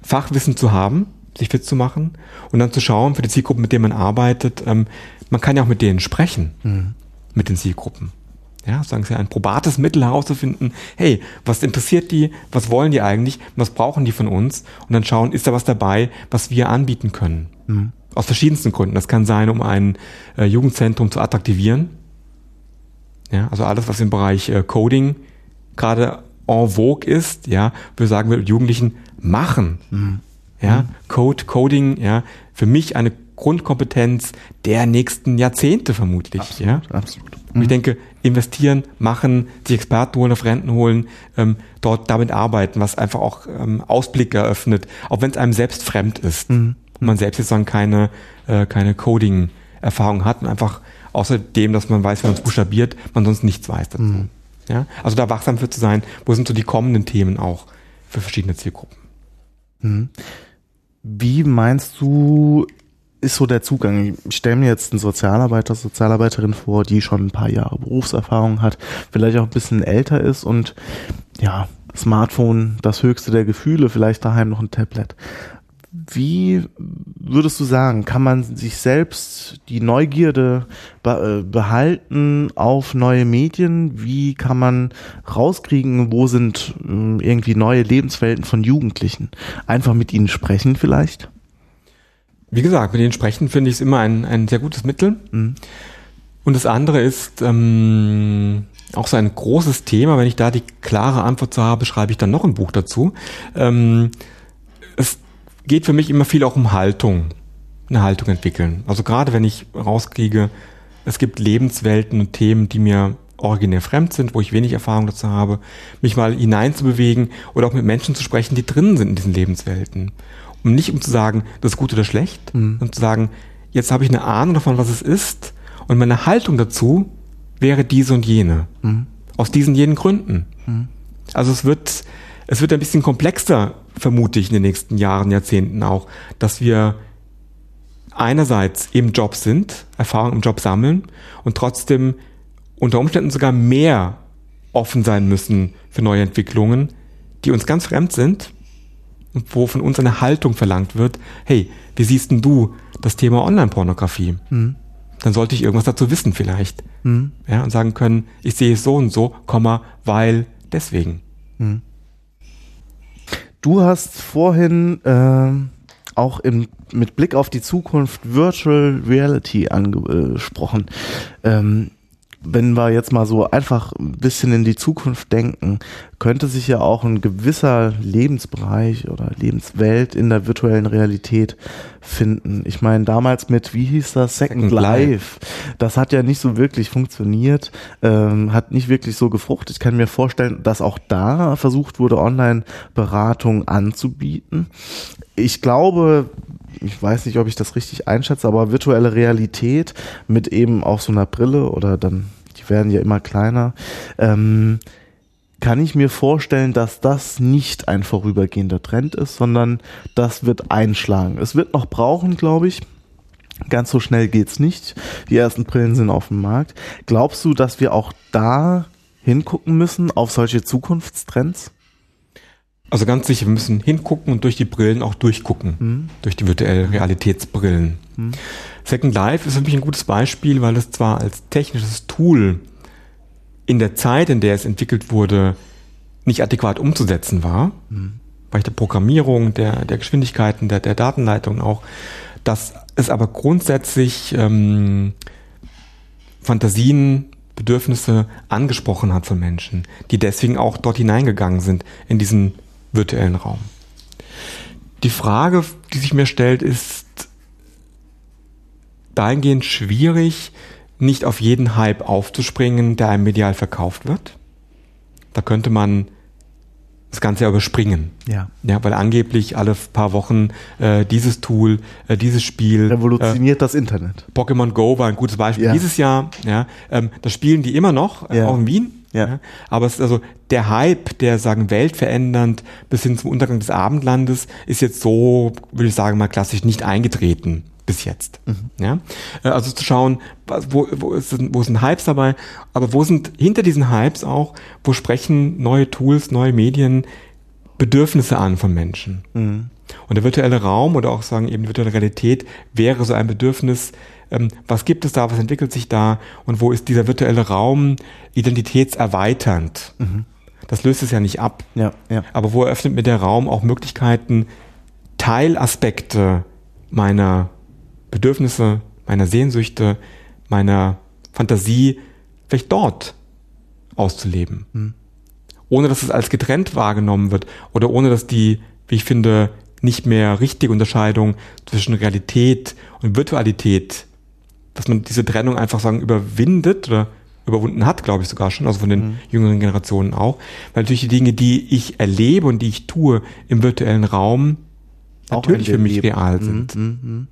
Fachwissen zu haben, sich fit zu machen und dann zu schauen für die Zielgruppen, mit denen man arbeitet. Ähm, man kann ja auch mit denen sprechen, mhm. mit den Zielgruppen. Ja, sagen Sie, ein probates Mittel herauszufinden, hey, was interessiert die, was wollen die eigentlich, was brauchen die von uns und dann schauen, ist da was dabei, was wir anbieten können. Mhm. Aus verschiedensten Gründen. Das kann sein, um ein äh, Jugendzentrum zu attraktivieren. Ja, also alles, was im Bereich äh, Coding gerade en vogue ist, ja, wir sagen wir Jugendlichen, machen. Mhm. Ja, mhm. Code, Coding, ja, für mich eine Grundkompetenz der nächsten Jahrzehnte vermutlich. Absolut, ja. absolut. Und ich mhm. denke, investieren, machen, sich Experten holen, Referenten holen, ähm, dort damit arbeiten, was einfach auch ähm, Ausblick eröffnet, auch wenn es einem selbst fremd ist mhm. und man selbst jetzt dann keine, äh, keine Coding-Erfahrung hat und einfach außer dem, dass man weiß, wie man es buchstabiert, man sonst nichts weiß dazu. Mhm. Ja? Also da wachsam für zu sein, wo sind so die kommenden Themen auch für verschiedene Zielgruppen. Mhm. Wie meinst du, ist so der Zugang? Ich stelle mir jetzt einen Sozialarbeiter, Sozialarbeiterin vor, die schon ein paar Jahre Berufserfahrung hat, vielleicht auch ein bisschen älter ist und ja, Smartphone, das höchste der Gefühle, vielleicht daheim noch ein Tablet. Wie würdest du sagen, kann man sich selbst die Neugierde äh, behalten auf neue Medien? Wie kann man rauskriegen, wo sind äh, irgendwie neue Lebenswelten von Jugendlichen? Einfach mit ihnen sprechen vielleicht? Wie gesagt, mit ihnen sprechen finde ich es immer ein, ein sehr gutes Mittel. Mhm. Und das andere ist ähm, auch so ein großes Thema. Wenn ich da die klare Antwort zu habe, schreibe ich dann noch ein Buch dazu. Ähm, geht für mich immer viel auch um Haltung, eine Haltung entwickeln. Also gerade wenn ich rauskriege, es gibt Lebenswelten und Themen, die mir originär fremd sind, wo ich wenig Erfahrung dazu habe, mich mal hineinzubewegen oder auch mit Menschen zu sprechen, die drinnen sind in diesen Lebenswelten. Um nicht um zu sagen, das ist gut oder schlecht, mhm. und zu sagen, jetzt habe ich eine Ahnung davon, was es ist, und meine Haltung dazu wäre diese und jene. Mhm. Aus diesen jenen Gründen. Mhm. Also es wird, es wird ein bisschen komplexer vermute ich in den nächsten Jahren, Jahrzehnten auch, dass wir einerseits im Job sind, Erfahrung im Job sammeln und trotzdem unter Umständen sogar mehr offen sein müssen für neue Entwicklungen, die uns ganz fremd sind und wo von uns eine Haltung verlangt wird. Hey, wie siehst denn du das Thema Online-Pornografie? Mhm. Dann sollte ich irgendwas dazu wissen vielleicht. Mhm. Ja, und sagen können, ich sehe es so und so, Komma, weil deswegen. Mhm. Du hast vorhin äh, auch in, mit Blick auf die Zukunft Virtual Reality angesprochen. Ähm, wenn wir jetzt mal so einfach ein bisschen in die Zukunft denken, könnte sich ja auch ein gewisser Lebensbereich oder Lebenswelt in der virtuellen Realität finden. Ich meine, damals mit, wie hieß das, Second, Second Life, Life, das hat ja nicht so wirklich funktioniert, ähm, hat nicht wirklich so gefruchtet. Ich kann mir vorstellen, dass auch da versucht wurde, Online-Beratung anzubieten. Ich glaube, ich weiß nicht, ob ich das richtig einschätze, aber virtuelle Realität mit eben auch so einer Brille oder dann, die werden ja immer kleiner, ähm, kann ich mir vorstellen, dass das nicht ein vorübergehender Trend ist, sondern das wird einschlagen. Es wird noch brauchen, glaube ich. Ganz so schnell geht's nicht. Die ersten Brillen sind auf dem Markt. Glaubst du, dass wir auch da hingucken müssen auf solche Zukunftstrends? Also ganz sicher, wir müssen hingucken und durch die Brillen auch durchgucken, mhm. durch die virtuellen Realitätsbrillen. Mhm. Second Life ist für mich ein gutes Beispiel, weil es zwar als technisches Tool in der Zeit, in der es entwickelt wurde, nicht adäquat umzusetzen war, mhm. bei der Programmierung, der, der Geschwindigkeiten, der, der Datenleitung auch, dass es aber grundsätzlich ähm, Fantasien, Bedürfnisse angesprochen hat von Menschen, die deswegen auch dort hineingegangen sind in diesen virtuellen Raum. Die Frage, die sich mir stellt, ist dahingehend schwierig, nicht auf jeden Hype aufzuspringen, der einem medial verkauft wird. Da könnte man das Ganze ja überspringen. Ja. Ja, weil angeblich alle paar Wochen äh, dieses Tool, äh, dieses Spiel. Revolutioniert äh, das Internet. Pokémon Go war ein gutes Beispiel. Ja. Dieses Jahr, ja, ähm, das spielen die immer noch, äh, ja. auch in Wien. Ja. Aber es ist also der Hype, der sagen weltverändernd bis hin zum Untergang des Abendlandes, ist jetzt so, würde ich sagen, mal klassisch nicht eingetreten bis jetzt. Mhm. Ja? Äh, also zu schauen, wo, wo, ist, wo sind Hypes dabei, aber wo sind hinter diesen Hypes auch, wo sprechen neue Tools, neue Medien Bedürfnisse an von Menschen. Mhm. Und der virtuelle Raum oder auch sagen eben die virtuelle Realität wäre so ein Bedürfnis, was gibt es da, was entwickelt sich da und wo ist dieser virtuelle Raum identitätserweiternd. Mhm. Das löst es ja nicht ab. Ja, ja. Aber wo eröffnet mir der Raum auch Möglichkeiten, Teilaspekte meiner Bedürfnisse, meiner Sehnsüchte, meiner Fantasie vielleicht dort auszuleben. Mhm. Ohne dass es als getrennt wahrgenommen wird oder ohne dass die, wie ich finde, nicht mehr richtige Unterscheidung zwischen Realität und Virtualität, dass man diese Trennung einfach sagen überwindet oder überwunden hat, glaube ich sogar schon, also von den mhm. jüngeren Generationen auch, weil natürlich die Dinge, die ich erlebe und die ich tue im virtuellen Raum, auch natürlich für mich Leben. real sind. Mhm. Mhm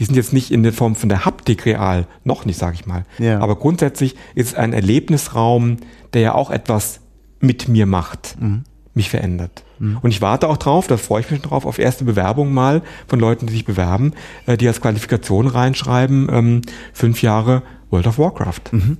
die sind jetzt nicht in der Form von der Haptik real, noch nicht, sage ich mal. Ja. Aber grundsätzlich ist es ein Erlebnisraum, der ja auch etwas mit mir macht, mhm. mich verändert. Mhm. Und ich warte auch drauf, da freue ich mich drauf, auf erste Bewerbungen mal von Leuten, die sich bewerben, äh, die als Qualifikation reinschreiben, ähm, fünf Jahre World of Warcraft. Mhm.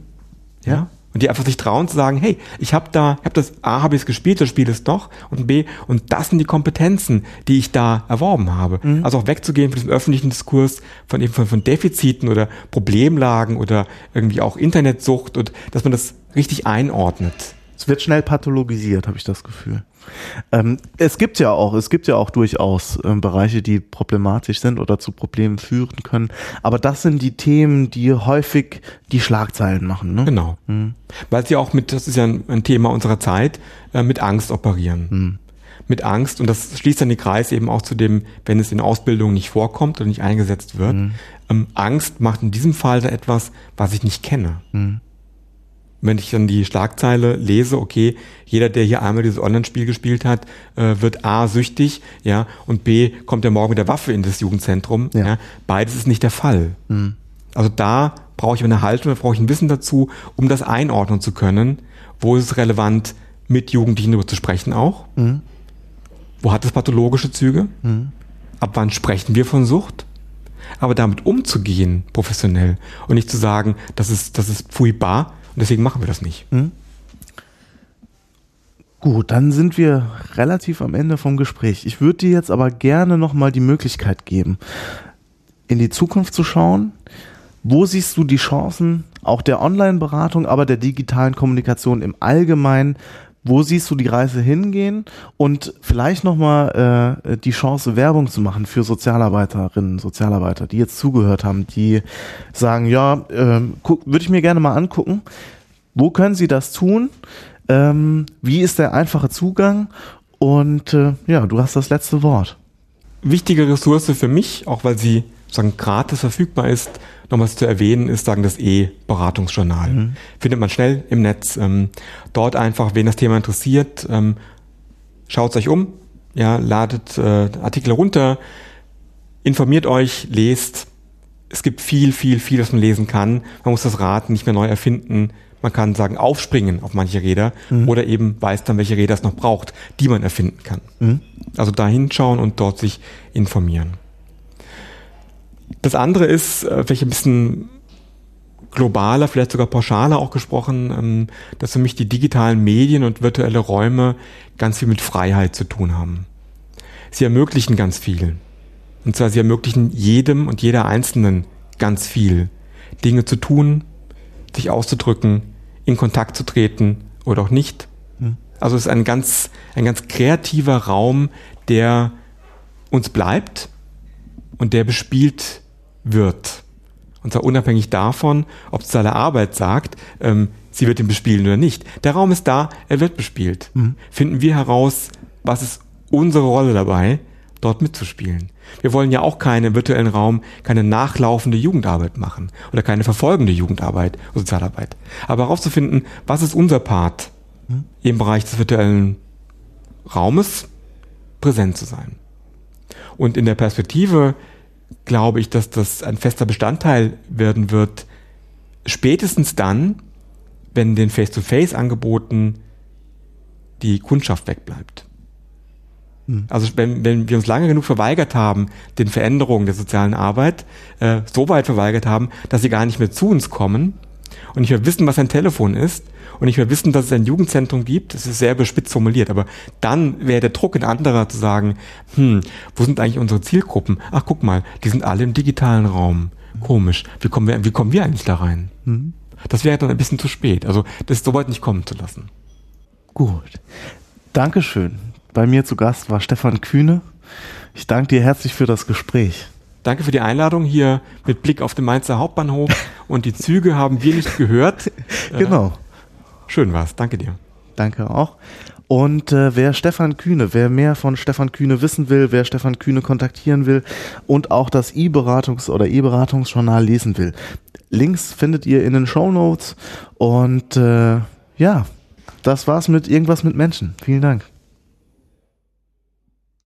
Ja. Und die einfach sich trauen zu sagen, hey, ich habe da, ich habe das A, habe ich es gespielt, das Spiel ist doch und B, und das sind die Kompetenzen, die ich da erworben habe. Mhm. Also auch wegzugehen von diesem öffentlichen Diskurs, von eben von, von Defiziten oder Problemlagen oder irgendwie auch Internetsucht und dass man das richtig einordnet. Es wird schnell pathologisiert, habe ich das Gefühl. Ähm, es gibt ja auch, es gibt ja auch durchaus äh, Bereiche, die problematisch sind oder zu Problemen führen können. Aber das sind die Themen, die häufig die Schlagzeilen machen. Ne? Genau. Hm. Weil sie auch mit, das ist ja ein, ein Thema unserer Zeit, äh, mit Angst operieren. Hm. Mit Angst, und das schließt dann den Kreis eben auch zu dem, wenn es in Ausbildung nicht vorkommt oder nicht eingesetzt wird. Hm. Ähm, Angst macht in diesem Fall etwas, was ich nicht kenne. Hm wenn ich dann die Schlagzeile lese, okay, jeder, der hier einmal dieses Online-Spiel gespielt hat, äh, wird A süchtig, ja, und B kommt er morgen mit der Waffe in das Jugendzentrum. Ja. ja. Beides ist nicht der Fall. Mhm. Also da brauche ich eine Haltung, da brauche ich ein Wissen dazu, um das einordnen zu können. Wo ist es relevant, mit Jugendlichen darüber zu sprechen auch? Mhm. Wo hat es pathologische Züge? Mhm. Ab wann sprechen wir von Sucht? Aber damit umzugehen, professionell, und nicht zu sagen, das ist, das ist pfui bar, deswegen machen wir das nicht. Mhm. Gut, dann sind wir relativ am Ende vom Gespräch. Ich würde dir jetzt aber gerne nochmal die Möglichkeit geben, in die Zukunft zu schauen. Wo siehst du die Chancen auch der Online-Beratung, aber der digitalen Kommunikation im Allgemeinen wo siehst du die Reise hingehen und vielleicht nochmal äh, die Chance, Werbung zu machen für Sozialarbeiterinnen, Sozialarbeiter, die jetzt zugehört haben, die sagen, ja, äh, würde ich mir gerne mal angucken. Wo können sie das tun? Ähm, wie ist der einfache Zugang? Und äh, ja, du hast das letzte Wort. Wichtige Ressource für mich, auch weil sie sagen gratis verfügbar ist, nochmals zu erwähnen ist, sagen das E-Beratungsjournal. Mhm. Findet man schnell im Netz. Ähm, dort einfach, wen das Thema interessiert, ähm, schaut euch um, ja, ladet äh, Artikel runter, informiert euch, lest. Es gibt viel, viel, viel, was man lesen kann. Man muss das Rad nicht mehr neu erfinden. Man kann sagen, aufspringen auf manche Räder mhm. oder eben weiß dann, welche Räder es noch braucht, die man erfinden kann. Mhm. Also da hinschauen und dort sich informieren. Das andere ist, äh, vielleicht ein bisschen globaler, vielleicht sogar pauschaler auch gesprochen, ähm, dass für mich die digitalen Medien und virtuelle Räume ganz viel mit Freiheit zu tun haben. Sie ermöglichen ganz viel. Und zwar sie ermöglichen jedem und jeder Einzelnen ganz viel. Dinge zu tun, sich auszudrücken, in Kontakt zu treten oder auch nicht. Hm. Also es ist ein ganz, ein ganz kreativer Raum, der uns bleibt und der bespielt wird. Und zwar unabhängig davon, ob seine Arbeit sagt, ähm, sie wird ihn bespielen oder nicht. Der Raum ist da, er wird bespielt. Mhm. Finden wir heraus, was ist unsere Rolle dabei, dort mitzuspielen. Wir wollen ja auch keinen virtuellen Raum, keine nachlaufende Jugendarbeit machen oder keine verfolgende Jugendarbeit oder Sozialarbeit. Aber herauszufinden, was ist unser Part mhm. im Bereich des virtuellen Raumes, präsent zu sein. Und in der Perspektive glaube ich, dass das ein fester Bestandteil werden wird, spätestens dann, wenn den Face-to-Face-Angeboten die Kundschaft wegbleibt. Hm. Also wenn, wenn wir uns lange genug verweigert haben, den Veränderungen der sozialen Arbeit, äh, so weit verweigert haben, dass sie gar nicht mehr zu uns kommen und nicht mehr wissen, was ein Telefon ist und nicht mehr wissen, dass es ein Jugendzentrum gibt, das ist sehr überspitzt formuliert, aber dann wäre der Druck in anderer zu sagen, hm, wo sind eigentlich unsere Zielgruppen? Ach, guck mal, die sind alle im digitalen Raum. Komisch. Wie kommen wir, wie kommen wir eigentlich da rein? Mhm. Das wäre dann ein bisschen zu spät. Also, das so weit nicht kommen zu lassen. Gut. Dankeschön. Bei mir zu Gast war Stefan Kühne. Ich danke dir herzlich für das Gespräch. Danke für die Einladung hier mit Blick auf den Mainzer Hauptbahnhof. Und die Züge haben wir nicht gehört. genau. Schön war's. Danke dir. Danke auch. Und äh, wer Stefan Kühne, wer mehr von Stefan Kühne wissen will, wer Stefan Kühne kontaktieren will und auch das E-Beratungs- oder E-Beratungsjournal lesen will, Links findet ihr in den Show Notes. Und äh, ja, das war's mit irgendwas mit Menschen. Vielen Dank.